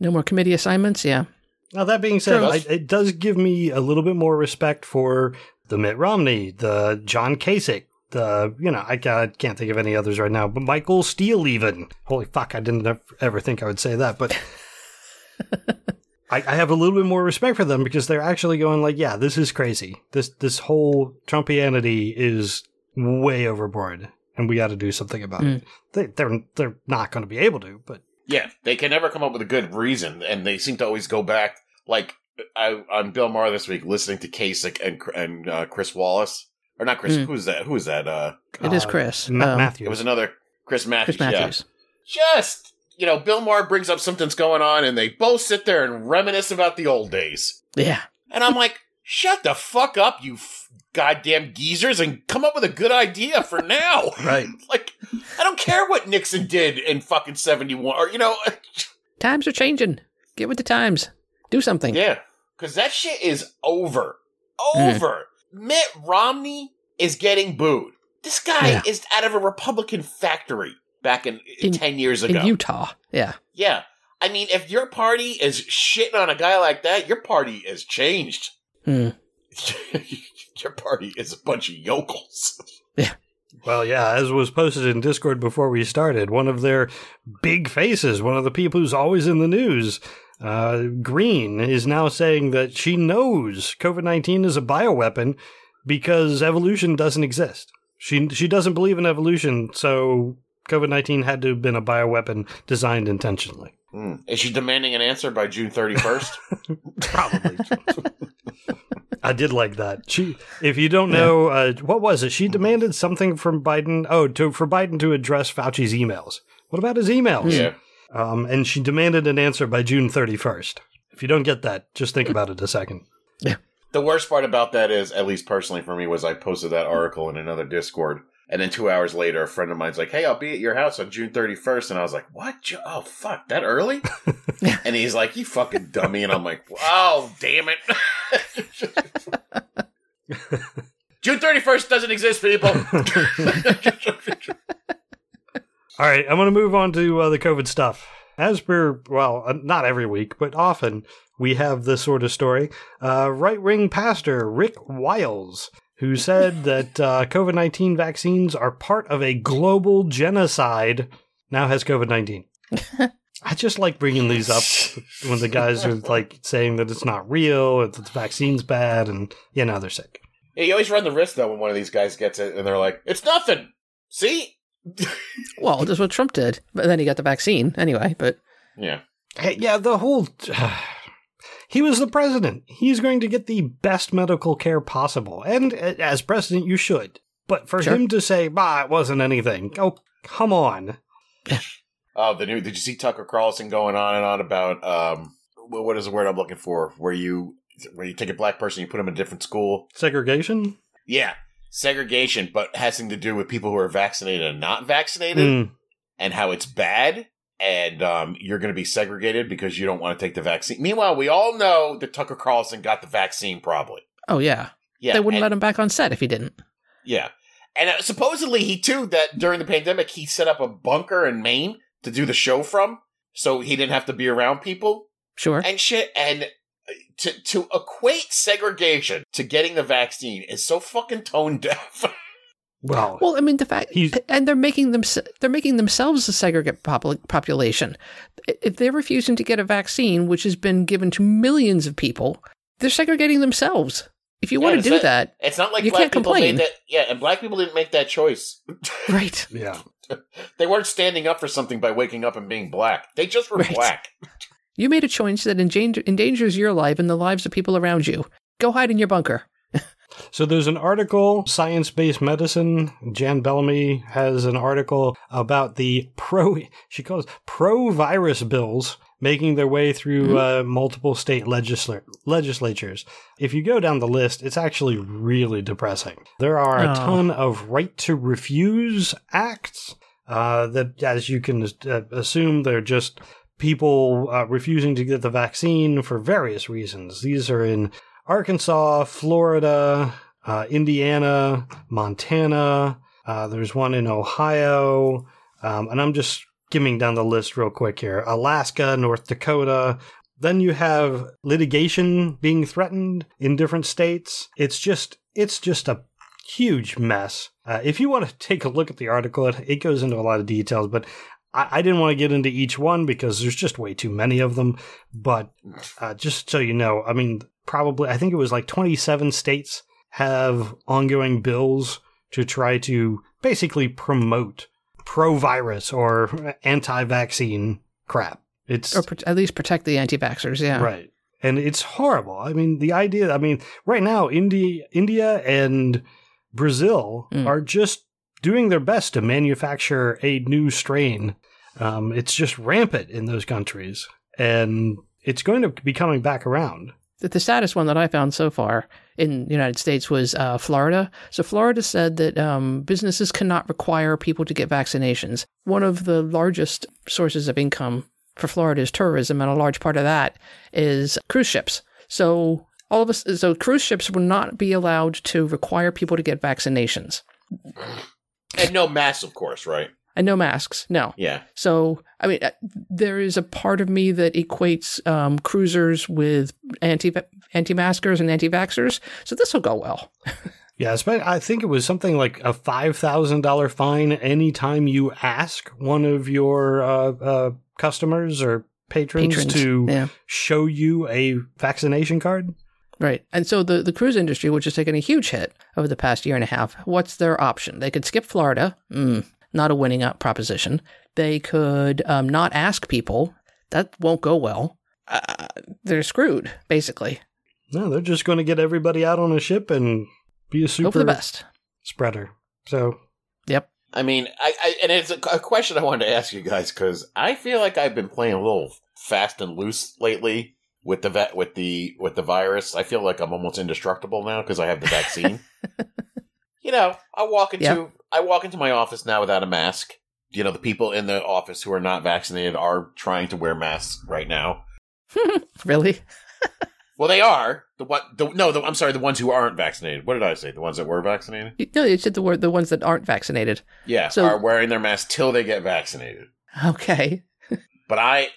No more committee assignments. Yeah. Now, that being said, True. I, it does give me a little bit more respect for the Mitt Romney, the John Kasich, the, you know, I ca- can't think of any others right now, but Michael Steele, even. Holy fuck, I didn't ev- ever think I would say that, but I, I have a little bit more respect for them because they're actually going like, yeah, this is crazy. This, this whole Trumpianity is way overboard and we got to do something about it. They, they're, they're not going to be able to, but Yeah, they can never come up with a good reason, and they seem to always go back. Like I, on Bill Maher this week, listening to Kasich and and uh, Chris Wallace, or not Chris. Mm. Who's that? Who is that? Uh, It is uh, Chris. Ma- Um, Matthews. it was another Chris Matthews. Chris Matthews. Yeah. Just you know, Bill Maher brings up something's going on, and they both sit there and reminisce about the old days. Yeah. And I'm like, shut the fuck up, you f- goddamn geezers, and come up with a good idea for now. right. like, I don't care what Nixon did in fucking '71, or you know. Times are changing. Get with the times. Do something. Yeah, because that shit is over. Mm. Over. Mitt Romney is getting booed. This guy Yeah. is out of a Republican factory back in, In- ten years ago. In Utah. Yeah. yeah, I mean, if your party is shitting on a guy like that, your party is changed. Hmm. your party is a bunch of yokels. Yeah. Well, yeah, as was posted in Discord before we started, one of their big faces, one of the people who's always in the news, uh, Greene, is now saying that she knows COVID 19 is a bioweapon because evolution doesn't exist. She, she doesn't believe in evolution, so COVID 19 had to have been a bioweapon designed intentionally. Hmm. Is she demanding an answer by June 31st? Probably. I did like that. She, if you don't know, uh, what was it? She demanded something from Biden. Oh, to for Biden to address Fauci's emails. What about his emails? yeah. Um, and she demanded an answer by June thirty first. If you don't get that, just think about it a second. Yeah. The worst part about that is, at least personally for me, was I posted that article in another Discord. And then two hours later, a friend of mine's like, "Hey, I'll be at your house on June 31st," and I was like, "What? Oh, fuck, that early?" and he's like, "You fucking dummy," and I'm like, "Oh, damn it!" June 31st doesn't exist, people. All right, I'm going to move on to uh, the COVID stuff. As per, well, uh, not every week, but often we have this sort of story. Uh, right wing pastor Rick Wiles, who said that uh, COVID 19 vaccines are part of a global genocide, now has COVID 19. I just like bringing these up when the guys are like saying that it's not real, that the vaccine's bad, and, you know, they're sick. Yeah, you always run the risk though when one of these guys gets it and they're like, "It's nothing." See? Well, that's what Trump did, but then he got the vaccine anyway. But Yeah. Hey, yeah, the whole. he was the president. He's going to get the best medical care possible. And uh, as president, you should. But for Sure. him to say, bah, it wasn't anything. Oh, come on. Oh, the new. Did you see Tucker Carlson going on and on about um, what is the word I'm looking for? Where you where you take a black person, you put them in a different school. Segregation? Yeah, segregation, but having to do with people who are vaccinated and not vaccinated, Mm. and how it's bad. And um, you're going to be segregated because you don't want to take the vaccine. Meanwhile, we all know that Tucker Carlson got the vaccine. Probably. oh yeah, Yeah, they wouldn't and- let him back on set if he didn't. Yeah. And uh, supposedly he too that during the pandemic he set up a bunker in Maine to do the show from so he didn't have to be around people Sure. and shit and to to equate segregation to getting the vaccine is so fucking tone deaf. Well, Well, I mean, the fact, He's- and they're making them, they're making themselves a segregate popul- population. If they're refusing to get a vaccine, which has been given to millions of people, they're segregating themselves. If you Yeah, want to do not- that, it's not like You black can't people complain. made that yeah, and black people didn't make that choice. right? yeah. They weren't standing up for something by waking up and being black. They just were Right. black. You made a choice that endanger- endangers your life and the lives of people around you. Go hide in your bunker. So there's an article, Science Based Medicine. Jann Bellamy has an article about the pro, she calls pro virus bills making their way through uh, multiple state legisla- legislatures. If you go down the list, it's actually really depressing. There are a Oh. ton of right to refuse acts uh, that, as you can uh, assume, they're just people uh, refusing to get the vaccine for various reasons. These are in Arkansas, Florida, uh, Indiana, Montana. Uh, there's one in Ohio. Um, and I'm just skimming down the list real quick here Alaska, North Dakota. Then you have litigation being threatened in different states. It's just, it's just a huge mess. Uh, if you want to take a look at the article, it, it goes into a lot of details, but I, I didn't want to get into each one because there's just way too many of them. But uh, just so you know, I mean, probably, I think it was like 27 states have ongoing bills to try to basically promote pro virus or anti vaccine crap. It's Or pro- at least protect the anti vaxxers, yeah. Right. And it's horrible. I mean, the idea, I mean, right now, India, India and Brazil Mm. are just doing their best to manufacture a new strain. Um, it's just rampant in those countries. And it's going to be coming back around. The, the saddest one that I found so far in the United States was uh, Florida. So Florida said that um, businesses cannot require people to get vaccinations. One of the largest sources of income for Florida is tourism, and a large part of that is cruise ships. So all of us, so cruise ships will not be allowed to require people to get vaccinations. And no masks, of course, right? and no masks. No. Yeah. So, I mean, uh, there is a part of me that equates um, cruisers with anti anti maskers and anti vaxxers. So this will go well. Yeah, espe- I think it was something like a five thousand dollar fine anytime you ask one of your uh, uh, customers or patrons, Patrons, to yeah. show you a vaccination card. Right. And so the, the cruise industry, which has taken a huge hit over the past year and a half, what's their option? They could skip Florida. Mm, not a winning up proposition. They could um, not ask people. That won't go well. Uh, they're screwed, basically. No, they're just going to get everybody out on a ship and be a super Hope the best. spreader. So Yep. I mean, I, I and it's a, a question I wanted to ask you guys because I feel like I've been playing a little fast and loose lately with the vet with the with the virus. I feel like I'm almost indestructible now because I have the vaccine. you know, I walk into Yep. I walk into my office now without a mask. You know, the people in the office who are not vaccinated are trying to wear masks right now. really? Well, they are the one. The, no, the, I'm sorry, the ones who aren't vaccinated. What did I say? The ones that were vaccinated? No, you said the word the ones that aren't vaccinated. Yeah, So- are wearing their mask till they get vaccinated. Okay. But I,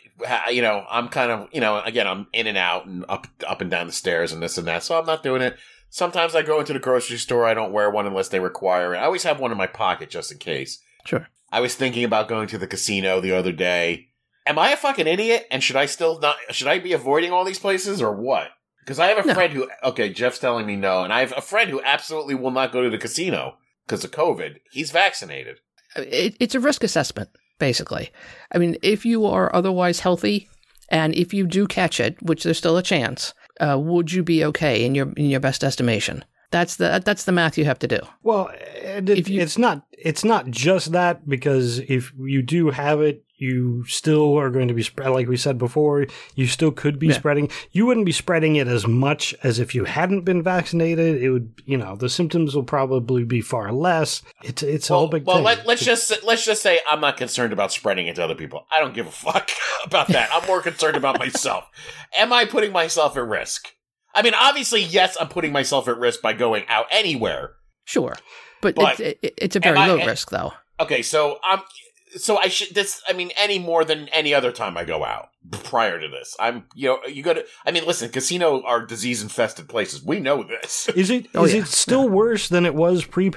you know, I'm kind of, you know, again, I'm in and out and up, up and down the stairs and this and that, so I'm not doing it. Sometimes I go into the grocery store. I don't wear one unless they require it. I always have one in my pocket just in case. Sure. I was thinking about going to the casino the other day. Am I a fucking idiot? And should I still not? Should I be avoiding all these places or what? Because I have a No. friend who. Okay, Jeff's telling me no, and I have a friend who absolutely will not go to the casino because of COVID. He's vaccinated. Uh, it, it's a risk assessment, basically. I mean, if you are otherwise healthy, and if you do catch it, which there's still a chance, uh, would you be okay in your in your best estimation? That's the that's the math you have to do. Well, and it, If you- it's not it's not just that because if you do have it, you still are going to be spread. Like we said before, you still could be Yeah. spreading. You wouldn't be spreading it as much as if you hadn't been vaccinated. It would, you know, the symptoms will probably be far less. It's it's a whole big well, thing. let, let's just let's just say I'm not concerned about spreading it to other people. I don't give a fuck about that. I'm more concerned about myself. Am I putting myself at risk? I mean, obviously, yes, I'm putting myself at risk by going out anywhere. Sure, but, But it's, it, it's a very I- low am- risk, though. Okay, so I'm so I should this. I mean, any more than any other time I go out prior to this. I'm you know you go to. I mean, listen, casino are disease infested places. We know this. Is it oh, is Oh, yeah. it still worse than it was pre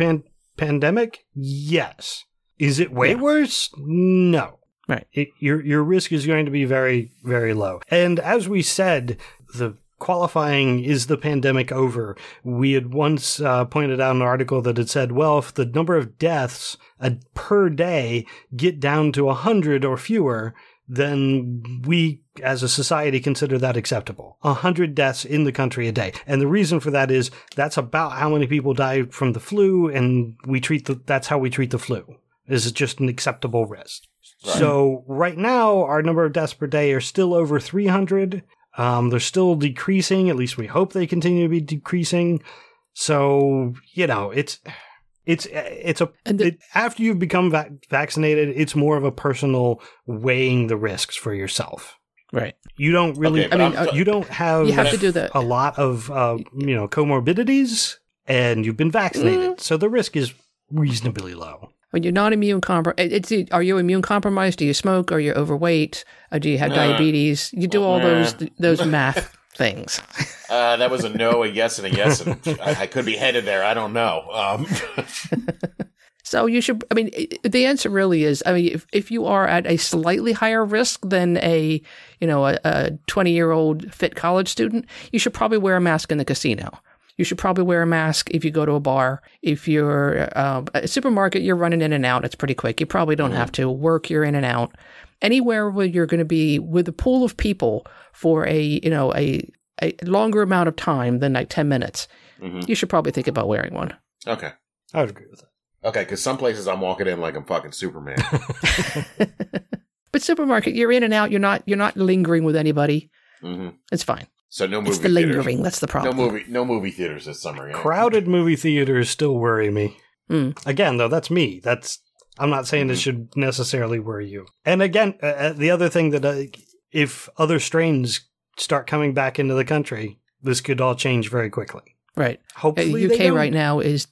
pandemic? Yes. Is it way Yeah. worse? No. Right. It, your your risk is going to be very very low. And as we said, the qualifying is the pandemic over. We had once uh, pointed out an article that had said, well, if the number of deaths uh, per day get down to 100 or fewer, then we as a society consider that acceptable. 100 deaths in the country a day. And the reason for that is that's about how many people die from the flu and we treat the that's how we treat the flu. Is it just an acceptable risk. Right. So right now our number of deaths per day are still over 300. Um, they're still decreasing. At least we hope they continue to be decreasing. So you know, it's it's it's a And the- it, after you've become vac- vaccinated, it's more of a personal weighing the risks for yourself. Right. You don't really. Okay, I mean, I'm- you don't have, You have to do the a lot of uh, you know comorbidities, and you've been vaccinated, Mm. so the risk is reasonably low. When you're not immune compromised. It's are you immune compromised? Do you smoke? Are you overweight? Or do you have Nah. diabetes? You do all Nah. those those math things. Uh, that was a no, a yes, and a yes, and I, I could be headed there. I don't know. Um, So you should. I mean, the answer really is. I mean, if, if you are at a slightly higher risk than a you know a twenty year old fit college student, you should probably wear a mask in the casino. You should probably wear a mask if you go to a bar. If you're uh, a supermarket, you're running in and out. It's pretty quick. You probably don't have to work. You're in and out. Anywhere where you're going to be with a pool of people for a you know a a longer amount of time than like ten minutes, mhm. you should probably think about wearing one. Okay, I would agree with that. okay, because some places I'm walking in like I'm fucking Superman. But supermarket, you're in and out. You're not. You're not lingering with anybody. hmm It's fine. So no movie It's the theaters. lingering. That's the problem. No movie, no movie theaters this summer. Yeah. Crowded movie theaters still worry me. Mm. Again, though, that's me. That's I'm not saying it Mhm. should necessarily worry you. And again, uh, uh, the other thing that uh, if other strains start coming back into the country, this could all change very quickly. Right. Uh, Hopefully, they UK don't. right now is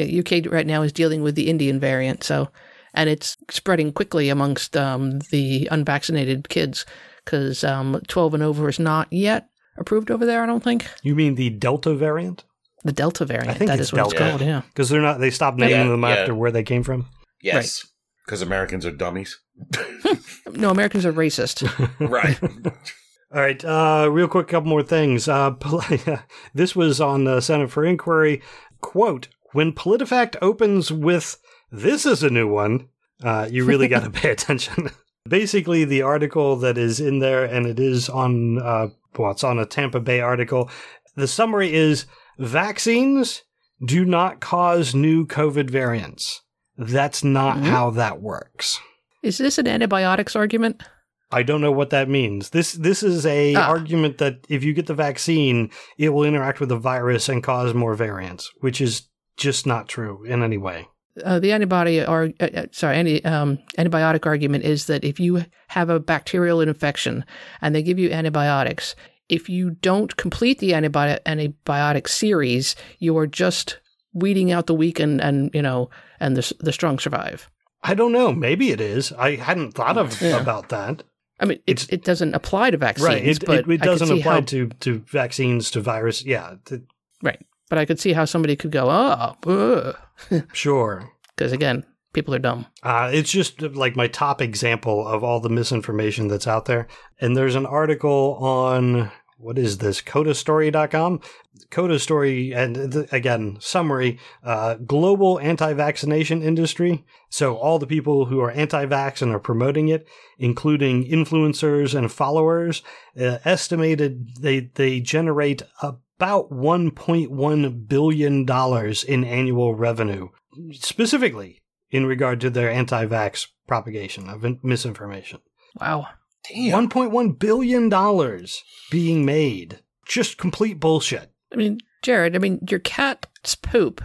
uh, UK right now is dealing with the Indian variant. So and it's spreading quickly amongst um, the unvaccinated kids because um, 12 and over is not yet approved over there. I don't think You mean the Delta variant? the Delta variant. I think that it's is what it's called. Yeah. Because they're not. They stopped naming Yeah, them yeah. after where they came from. Yes. Because Americans are dummies. No, Americans are racist. right. All right, uh, real quick, couple more things. Uh, this was on the Center for Inquiry. Quote: When PolitiFact opens with "This is a new one," uh, you really got to pay attention. Basically, the article that is in there, and it is on uh, well, it's on a Tampa Bay article. The summary is: Vaccines do not cause new COVID variants. That's not Mhm. how that works. is this an antibiotics argument? I don't know what that means. This this is a Ah. argument that if you get the vaccine, it will interact with the virus and cause more variants, which is just not true in any way. Uh, the antibody or uh, uh, sorry, any um, antibiotic argument is that if you have a bacterial infection and they give you antibiotics, if you don't complete the antibiotic antibiotic series, you are just weeding out the weak and, and you know and the the strong survive. I don't know. Maybe it is. I hadn't thought of Yeah. about that. I mean, it, It's- it doesn't apply to vaccines, right. It, but it, it doesn't apply how- to, to vaccines, to virus. Yeah, right. But I could see how somebody could go, oh, sure. because again, people are dumb. Uh, it's just like my top example of all the misinformation that's out there. And there's an article on what is this? Codastory.com. Coda Story, and th- again, summary uh, global anti vaccination industry. So, all the people who are anti vax and are promoting it, including influencers and followers, uh, estimated they, they generate about $1.1 billion in annual revenue, specifically in regard to their anti vax propagation of misinformation. Wow. Damn. $1.1 billion being made. Just complete bullshit. I mean, Jared, I mean, your cat's poop,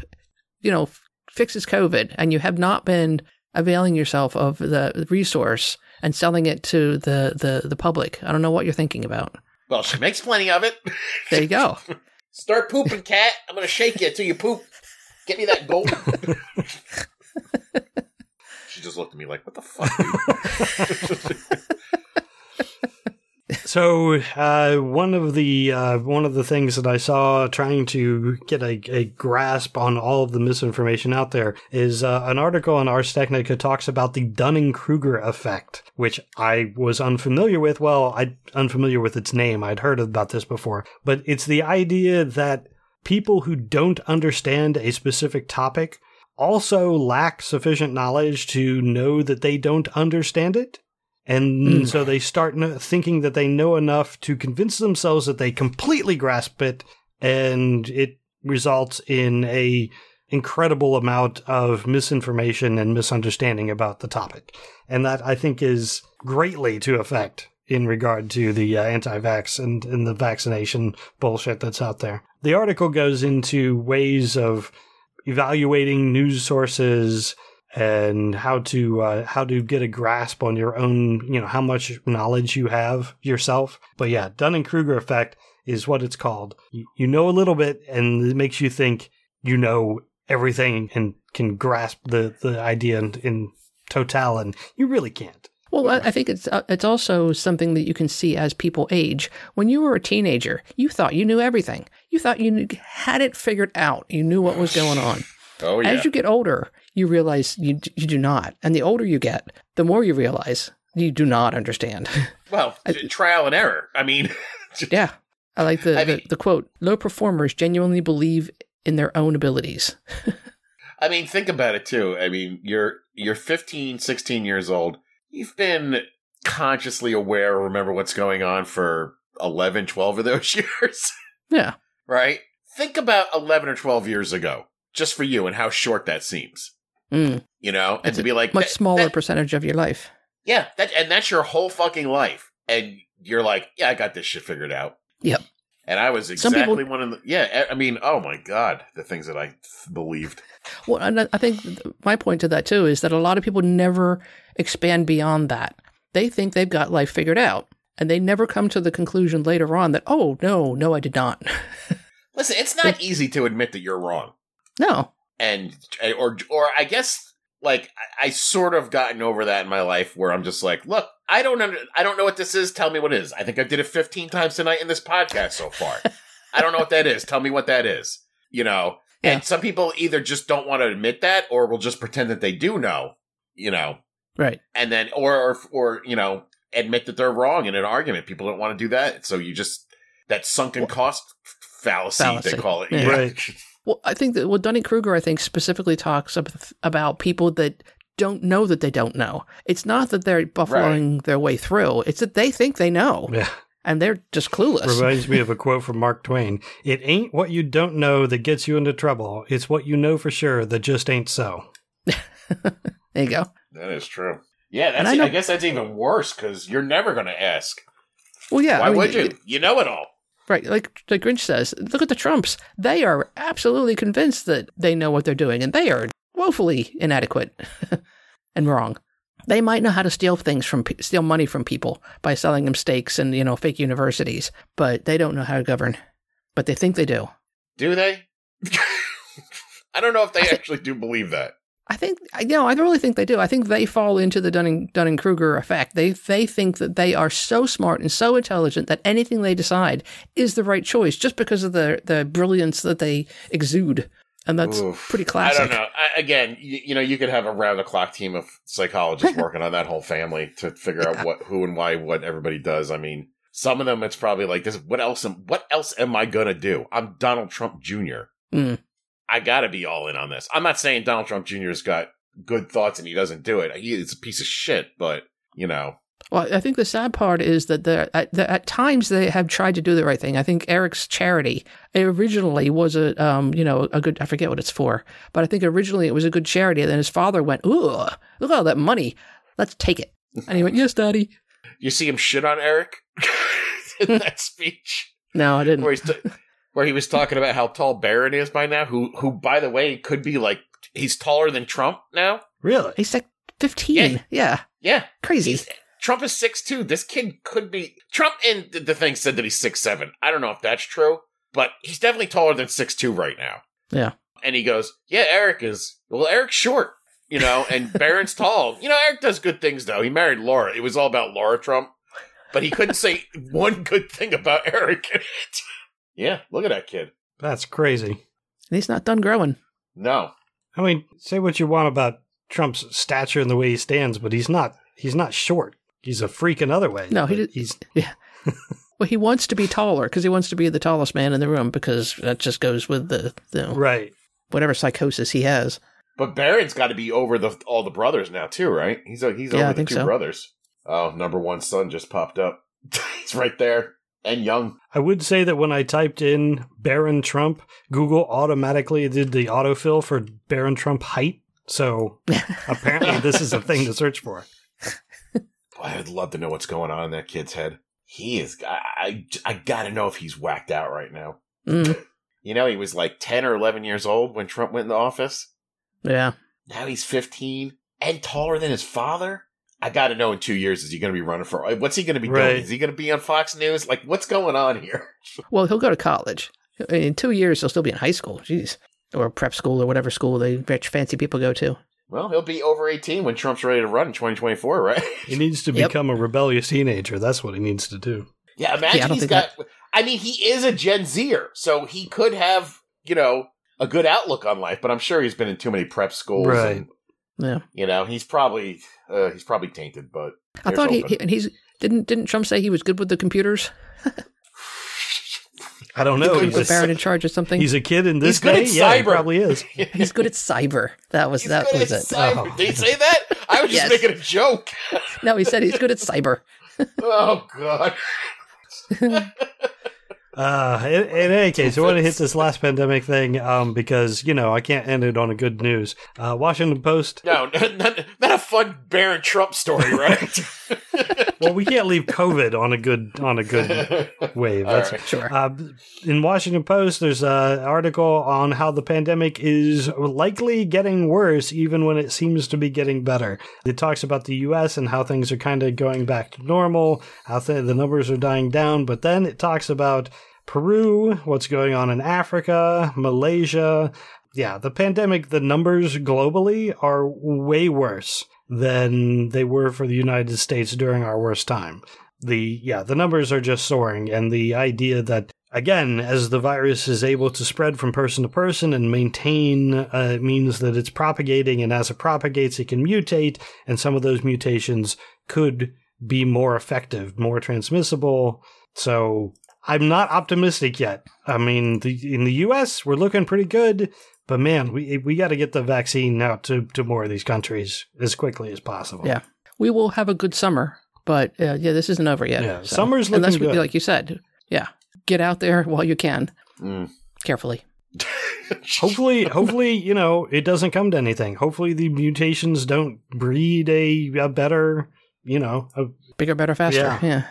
you know, fixes COVID, and you have not been availing yourself of the resource and selling it to the, the, the public. I don't know what you're thinking about. Well, she makes plenty of it. There you go. Start pooping, cat. I'm going to shake you until you poop. Get me that gold. she just looked at me like, what the fuck? So uh, one of the uh, one of the things that I saw trying to get a, a grasp on all of the misinformation out there is uh, an article on Ars Technica talks about the Dunning Kruger effect, which I was unfamiliar with. Well, I unfamiliar with its name. I'd heard about this before, but it's the idea that people who don't understand a specific topic also lack sufficient knowledge to know that they don't understand it. And Mm. so they start thinking that they know enough to convince themselves that they completely grasp it, and it results in a incredible amount of misinformation and misunderstanding about the topic. And that I think is greatly to affect in regard to the uh, anti-vax and, and the vaccination bullshit that's out there. The article goes into ways of evaluating news sources and how to uh, how to get a grasp on your own, you know, how much knowledge you have yourself. But yeah, Dunning Kruger effect is what it's called. You, know a little bit, and it makes you think you know everything and can grasp the the idea in, in total, and you really can't. Well, I I think it's uh, it's also something that you can see as people age. When you were a teenager, you thought you knew everything. You thought you knew, had it figured out. You knew what was going on. Oh, yeah. As you get older, you realize you you do not, and the older you get, the more you realize you do not understand. well, j- trial and error. I mean, yeah, I like the, I the mean- the quote: "Low performers genuinely believe in their own abilities." I mean, think about it too. I mean, you're you're 15, 16 years old. You've been consciously aware, remember what's going on for 11, 12 of those years, Yeah, right? Think about 11 or 12 years ago, just for you and how short that seems, mm. you know? And It's to be like, much smaller that- percentage of your life. yeah, that, and that's your whole fucking life. And you're like, yeah, I got this shit figured out. Yep. And I was Some people- exactly one of the, yeah, I mean, oh my God, the things that I believed. Well, and I I think my point to that too is that a lot of people never expand beyond that. They think they've got life figured out, and they never come to the conclusion later on that, oh no, no, I did not. Listen, it's not easy to admit that you're wrong. No, and eh, or or I guess like I, I sort of gotten over that in my life where I'm just like, look, I don't under, I don't know what this is. Tell me what it is. I think I did it 15 times tonight in this podcast so far. I don't know what that is. Tell me what that is. You know, Yeah. and some people either just don't want to admit that or will just pretend that they do know. You know, Right. and then or or, or you know admit that they're wrong in an argument. People don't want to do that, so you just that sunken cost fallacy, Fallacy. they call it. Yeah. Right. Well, I think that well, Dunning Kruger, I think specifically talks ab- about people that don't know that they don't know. It's not that they're buffaloing their way through; it's that they think they know, Yeah. and they're just clueless. Reminds me of a quote from Mark Twain. It ain't what you don't know that gets you into trouble. It's what you know for sure that just ain't so. There you go. That is true. Yeah, that's. I I, guess that's even worse because you're never going to ask. Well, yeah. Why I mean, would you? You know it all. Right, like like Grinch says, look at the Trumps. They are absolutely convinced that they know what they're doing, and they are woefully inadequate and wrong. They might know how to steal things from steal money from people by selling them steaks and you know fake universities, but they don't know how to govern. But they think they do. Do they? I don't know if they actually do believe that. I think I know. I really think they do. I think they fall into the Dunning Dunning Kruger effect. They they think that they are so smart and so intelligent that anything they decide is the right choice, just because of the the brilliance that they exude, and that's Oof. pretty classic. I don't know. I, again, you, you know, you could have a round the clock team of psychologists working on that whole family to figure out what, who, and why, what everybody does. I mean, some of them, it's probably like this. What else? Am, what else am I gonna do? I'm Donald Trump Jr. Mm. I gotta be all in on this. I'm not saying Donald Trump Jr. has got good thoughts and he doesn't do it. He is a piece of shit, but you know, Well, I think the sad part is that the, at, the, at times they have tried to do the right thing. I think Eric's charity originally was a um you know a good I forget what it's for, but I think originally it was a good charity. And then his father went, "Ooh, look at all that money, let's take it." And he went, "Yes, Daddy." you see him shit on Eric in that speech. No, I didn't. where he's t- where he was talking about how tall Barron is by now. Who who by the way could be like he's taller than Trump now. Really? He's like fifteen. Yeah. Yeah, Yeah, crazy. he's, Trump is six two. This kid could be Trump. and the, thing said that he's six seven. I don't know if that's true, but he's definitely taller than six two right now. Yeah. And he goes, "Yeah, Eric is. Well, Eric's short." You know, and Barron's tall. You know, Eric does good things though. He married Laura. It was all about Laura Trump, but he couldn't say one good thing about Eric. Yeah, look at that kid. That's crazy. And he's not done growing. No, I mean, say what you want about Trump's stature and the way he stands, but he's not he's not short. He's a freak in other ways. No, he but did- he's Well, he wants to be taller because he wants to be the tallest man in the room because that just goes with the, the right. whatever psychosis he has. But Barron's got to be over the all the brothers now too, right? He's he's Yeah, over I the think two so. brothers. Oh, number one son just popped up. he's right there and young. I would say that when I typed in Barron Trump, Google automatically did the autofill for Barron Trump height. So apparently this is a thing to search for. Boy, I'd love to know what's going on in that kid's head. He is. I I, I got to know if he's whacked out right now. Mm, You know, he was like ten or eleven years old when Trump went into office. yeah. Now he's fifteen and taller than his father. I got to know in two years is he going to be running for? Uh, what's he going to be Right. doing? Is he going to be on Fox News? Like, what's going on here? Well, he'll go to college. In two years, he'll still be in high school. Jeez. Or prep school or whatever school they rich fancy people go to. Well, he'll be over 18 when Trump's ready to run in 2024, right? He needs to Yep. become a rebellious teenager. That's what he needs to do. yeah, imagine Yeah, I don't he's think got. I mean, he is a Gen Zer, so he could have, you know, a good outlook on life. But I'm sure he's been in too many prep schools, Right. and Yeah. you know, he's probably uh, he's probably tainted. But I thought he, he and he's didn't didn't Trump say he was good with the computers? I don't know. He He's Put was- a, Barron in charge of something. he's a kid in this He's good day. at Yeah, he cyber. probably is. He's good at cyber. That was He's that good was at it. cyber. Oh. Did he say that? I was just Yes. making a joke. No, he said he's good at cyber. oh God. Uh, in, in any case, I want to hit this last pandemic thing um, because, you know, I can't end it on a good news. Uh, Washington Post. No, not, not, not a fun Barron Trump story, right? Well, we can't leave COVID on a good on a good wave. That's, right. Sure. Uh, in Washington Post, there's an article on how the pandemic is likely getting worse, even when it seems to be getting better. It talks about the U.S. and how things are kind of going back to normal, how th- the numbers are dying down. But then it talks about Peru, what's going on in Africa, Malaysia, yeah, the pandemic, the numbers globally are way worse than they were for the United States during our worst time. The yeah, the numbers are just soaring, and the idea that again, as the virus is able to spread from person to person and maintain, uh, means that it's propagating, and as it propagates, it can mutate, and some of those mutations could be more effective, more transmissible. So I'm not optimistic yet. I mean, the, in the U.S., we're looking pretty good, but man, we we got to get the vaccine out to, to more of these countries as quickly as possible. Yeah. We will have a good summer, but uh, yeah, this isn't over yet. Yeah, so. summer's And that's looking good. like you said. Yeah. Get out there while you can, Mm. carefully. hopefully, hopefully, you know, it doesn't come to anything. Hopefully, the mutations don't breed a, a better, you know, a, Bigger, better, faster. Yeah. Yeah.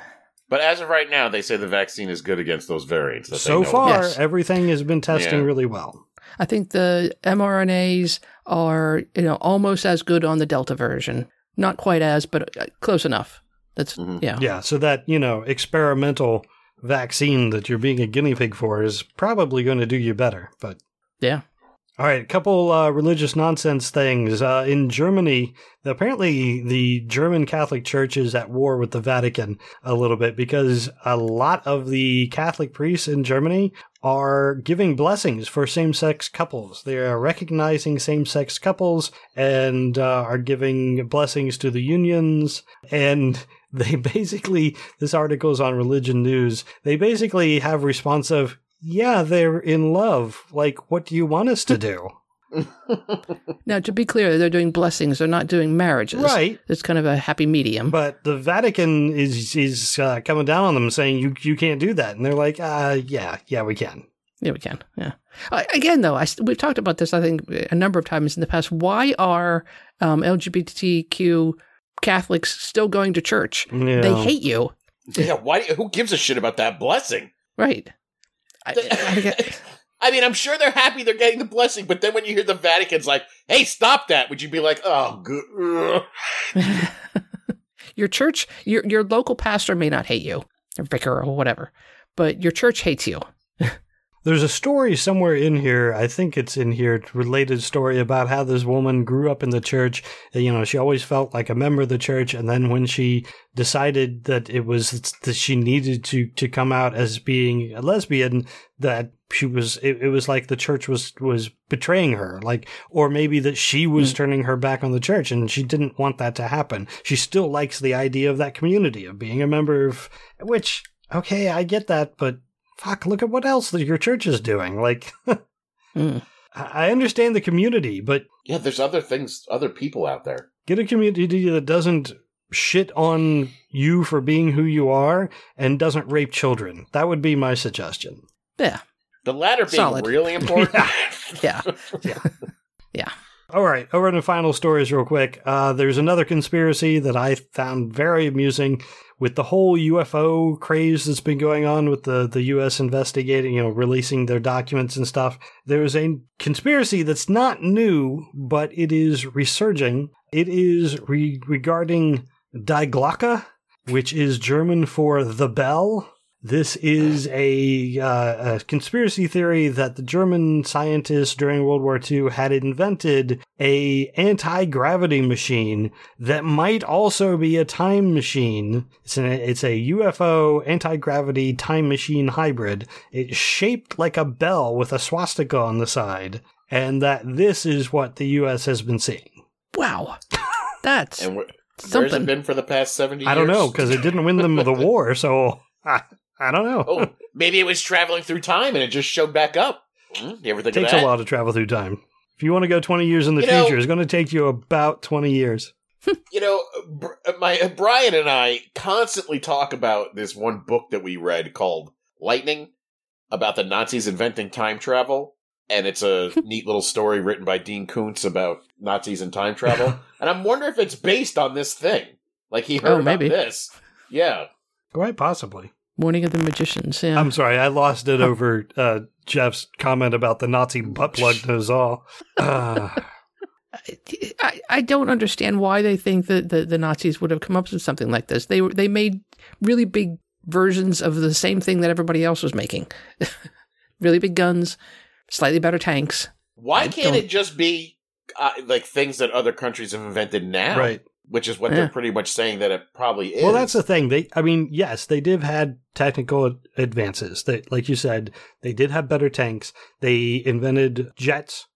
But as of right now, they say the vaccine is good against those variants. That they so know far, Yes. everything has been testing Yeah. really well. I think the mRNAs are, you know, almost as good on the Delta version. Not quite as, but uh, close enough. That's Mhm. yeah. Yeah, so that, you know, experimental vaccine that you're being a guinea pig for is probably going to do you better. But Yeah. All right, a couple uh, religious nonsense things. Uh, in Germany, apparently the German Catholic Church is at war with the Vatican a little bit because a lot of the Catholic priests in Germany are giving blessings for same sex couples. They are recognizing same sex couples and uh, are giving blessings to the unions. And they basically, this article is on Religion News, they basically have response of, yeah, they're in love. Like, what do you want us to do? Now, to be clear, they're doing blessings. They're not doing marriages. Right. It's kind of a happy medium. But the Vatican is is uh, coming down on them, saying you you can't do that, and they're like, uh, yeah, yeah, we can. Yeah, we can. Yeah. Uh, again, though, I, we've talked about this, I think, a number of times in the past. Why are um, LGBTQ Catholics still going to church? Yeah. They hate you. Yeah, why? Who gives a shit about that blessing? Right. I, I I mean, I'm sure they're happy they're getting the blessing, but then when you hear the Vatican's like, "Hey, stop that," would you be like, "Oh, good." your church, your, your local pastor may not hate you, or vicar or whatever, but your church hates you. There's a story somewhere in here. I think it's in here. Related story about how this woman grew up in the church. You know, she always felt like a member of the church, and then when she decided that it was that she needed to to come out as being a lesbian, that she was it, it was like the church was was betraying her, like or maybe that she was Mm. turning her back on the church, and she didn't want that to happen. She still likes the idea of that community of being a member of which. Okay, I get that, but fuck, look at what else that your church is doing. Like, Mm. I I understand the community, but yeah, there's other things, other people out there. get a community that doesn't shit on you for being who you are and doesn't rape children. That would be my suggestion. Yeah. The latter being Solid. really important. Yeah. yeah. yeah. yeah. All right, over to final stories real quick. Uh, there's another conspiracy that I found very amusing with the whole UFO craze that's been going on with the, the U.S. investigating, you know, releasing their documents and stuff. There's a conspiracy that's not new, but it is resurging. It is re- regarding Die Glocke, which is German for the bell. This is a, uh, a conspiracy theory that the German scientists during World War II had invented a anti-gravity machine that might also be a time machine. It's an, it's a UFO anti-gravity time machine hybrid. It's shaped like a bell with a swastika on the side, and that this is what the U.S. has been seeing. Wow. That's and wh- where's it been for the past seventy? I don't years? know because it didn't win them the war, so I, don't know. oh, maybe it was traveling through time and it just showed back up. Hmm, You ever It think takes of that? a while to travel through time. If you want to go 20 years in the You know- future, it's going to take you about 20 years. You know, Br- my uh, Brian and I constantly talk about this one book that we read called Lightning about the Nazis inventing time travel. And it's a neat little story written by Dean Koontz about Nazis and time travel. and I'm wondering if it's based on this thing. Like he heard Oh, about maybe. this. Yeah. Quite possibly. Morning of the Magicians. Yeah. I'm sorry, I lost it over uh, Jeff's comment about the Nazi butt plug knows all. Uh, I, I don't understand why they think that the, the Nazis would have come up with something like this. They were they made really big versions of the same thing that everybody else was making. really big guns, slightly better tanks. Why I can't don't- it just be uh, like things that other countries have invented now? Right. Which is what Yeah. they're pretty much saying that it probably is. Well, that's the thing. They, I mean, yes, they did had technical advances. They, like you said, they did have better tanks. They invented jets,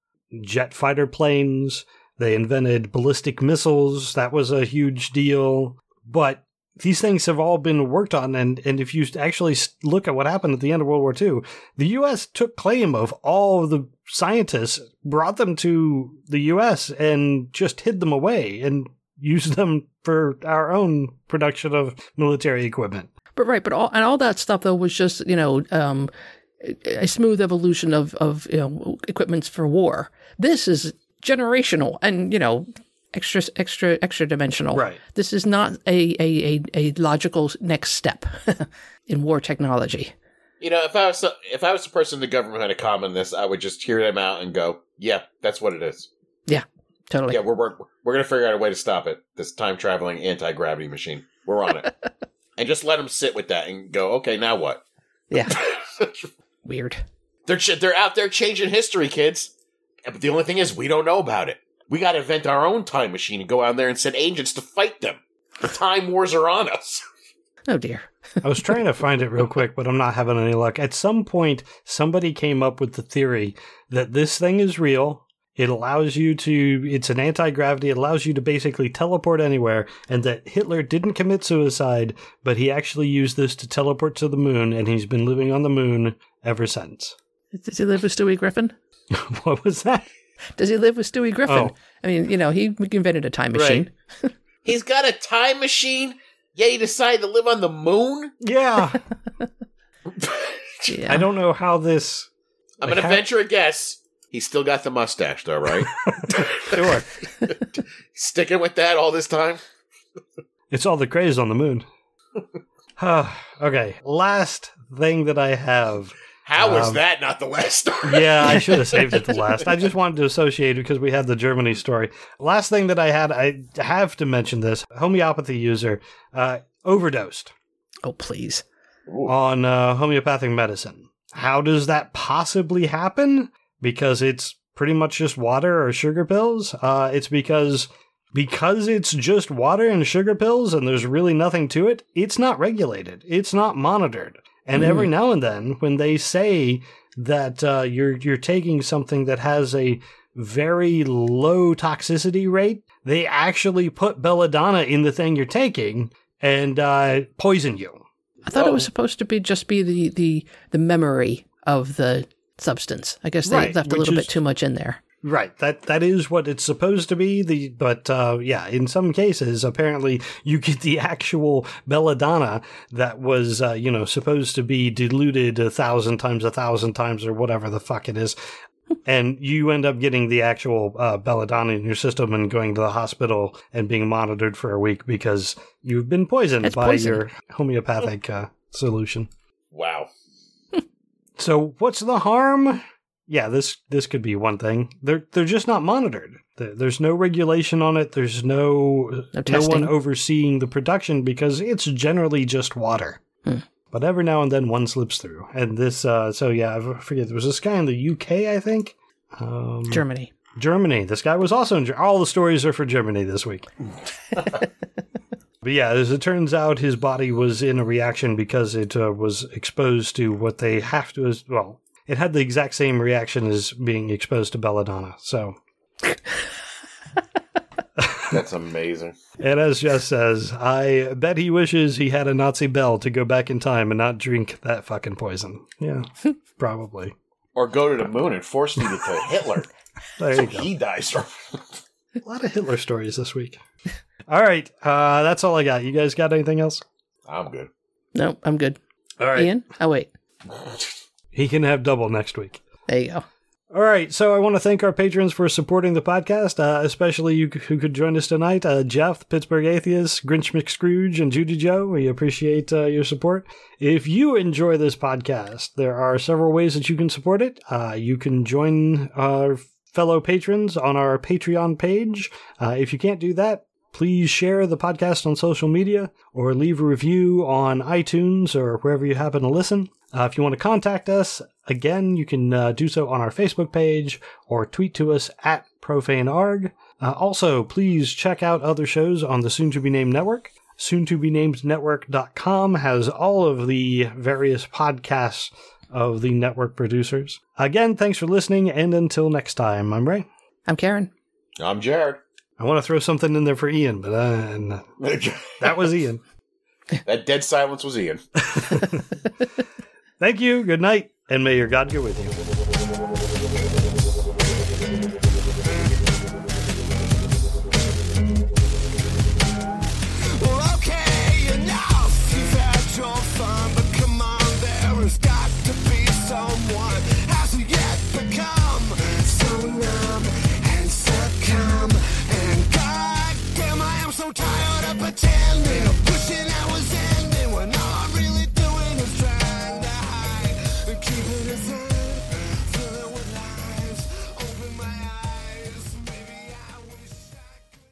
jet fighter planes. They invented ballistic missiles. That was a huge deal. But these things have all been worked on, and and if you actually look at what happened at the end of World War II, the U.S. took claim of all of the scientists, brought them to the U.S., and just hid them away and used them for our own production of military equipment. But right, but all and all that stuff though was just you know um, a a smooth evolution of of you know equipments for war. This is generational and you know extra extra extra dimensional. Right. This is not a a a, a logical next step in war technology. You know, if I was if I was the person in the government had a comment on this, I would just hear them out and go, "Yeah, that's what it is. Totally. Yeah, we're we're, we're gonna figure out a way to stop it. This time traveling anti gravity machine. We're on it." and just let them sit with that and go, "Okay, now what?" Yeah. Weird. they're ch- they're out there changing history, kids. But the only thing is, we don't know about it. We got to invent our own time machine and go out there and send agents to fight them. The time wars are on us. Oh dear. I was trying to find it real quick, but I'm not having any luck. At some point, somebody came up with the theory that this thing is real. It allows you to, it's an anti gravity, it allows you to basically teleport anywhere, and that Hitler didn't commit suicide, but he actually used this to teleport to the moon, and he's been living on the moon ever since. Does he live with Stewie Griffin? what was that? Does he live with Stewie Griffin? Oh. I mean, you know, he invented a time machine. He's got a time machine. Yeah, he decided to live on the moon. Yeah. Yeah. I don't know how this. I'm Like gonna how- venture a guess. He's still got the mustache, though, right? Sure. Sticking with that all this time. It's all the craze on the moon. okay, last thing that I have. How was Um, that not the last story? Yeah, I should have saved it to last. I just wanted to associate it because we had the Germany story. Last thing that I had, I have to mention this homeopathy user uh, overdosed oh, please. on uh, homeopathic medicine. How does that possibly happen? Because it's pretty much just water or sugar pills. Uh, it's because because it's just water and sugar pills and there's really nothing to it. It's not regulated. It's not monitored. And Mm. every now and then, when they say that uh, you're you're taking something that has a very low toxicity rate, they actually put belladonna in the thing you're taking and uh, poison you. I thought it was Oh. supposed to be just be the the the memory of the substance. I guess they Right, left a little is- bit too much in there. Right. That that is what it's supposed to be. The but uh, yeah, in some cases, apparently you get the actual belladonna that was uh, you know supposed to be diluted a thousand times, a thousand times, or whatever the fuck it is, and you end up getting the actual uh, belladonna in your system and going to the hospital and being monitored for a week because you've been poisoned It's by poison. your homeopathic uh, solution. Wow. So what's the harm? Yeah, this this could be one thing. They're they're just not monitored. There's no regulation on it. There's no No no one overseeing the production because it's generally just water. Hmm. But every now and then one slips through. And this uh so yeah, I forget there was this guy in the UK, I think. Um, Germany. Germany. This guy was also in Ger- all the stories are for Germany this week. but yeah, as it turns out, his body was in a reaction because it uh, was exposed to what they have to. As well, it had the exact same reaction as being exposed to belladonna. So, That's amazing. and as Jess says, I bet he wishes he had a Nazi bell to go back in time and not drink that fucking poison. Yeah, probably. Or go to the moon and force feed to to Hitler. There so you go. he dies from. A lot of Hitler stories this week. All right, uh, that's all I got. You guys got anything else? I'm good. No, I'm good. All right. Ian? Oh, wait. He can have double next week. There you go. All right, so I want to thank our patrons for supporting the podcast, uh, especially you who could join us tonight. Uh, Jeff, Pittsburgh Atheist, Grinch McScrooge, and Judy Joe. We appreciate uh, your support. If you enjoy this podcast, there are several ways that you can support it. Uh, you can join our fellow patrons on our Patreon page. Uh, if you can't do that, please share the podcast on social media or leave a review on iTunes or wherever you happen to listen. Uh, if you want to contact us, Again, you can uh, do so on our Facebook page or tweet to us at profanearg. Uh, also, please check out other shows on the soon to be named network. Soon to be named network.com has all of the various podcasts of the network producers. Again, thanks for listening, and until next time, I'm Ray. I'm Karen. I'm Jared. I want to throw something in there for Ian, but uh, that was Ian. that dead silence was Ian. Thank you, good night, and may your God go with you.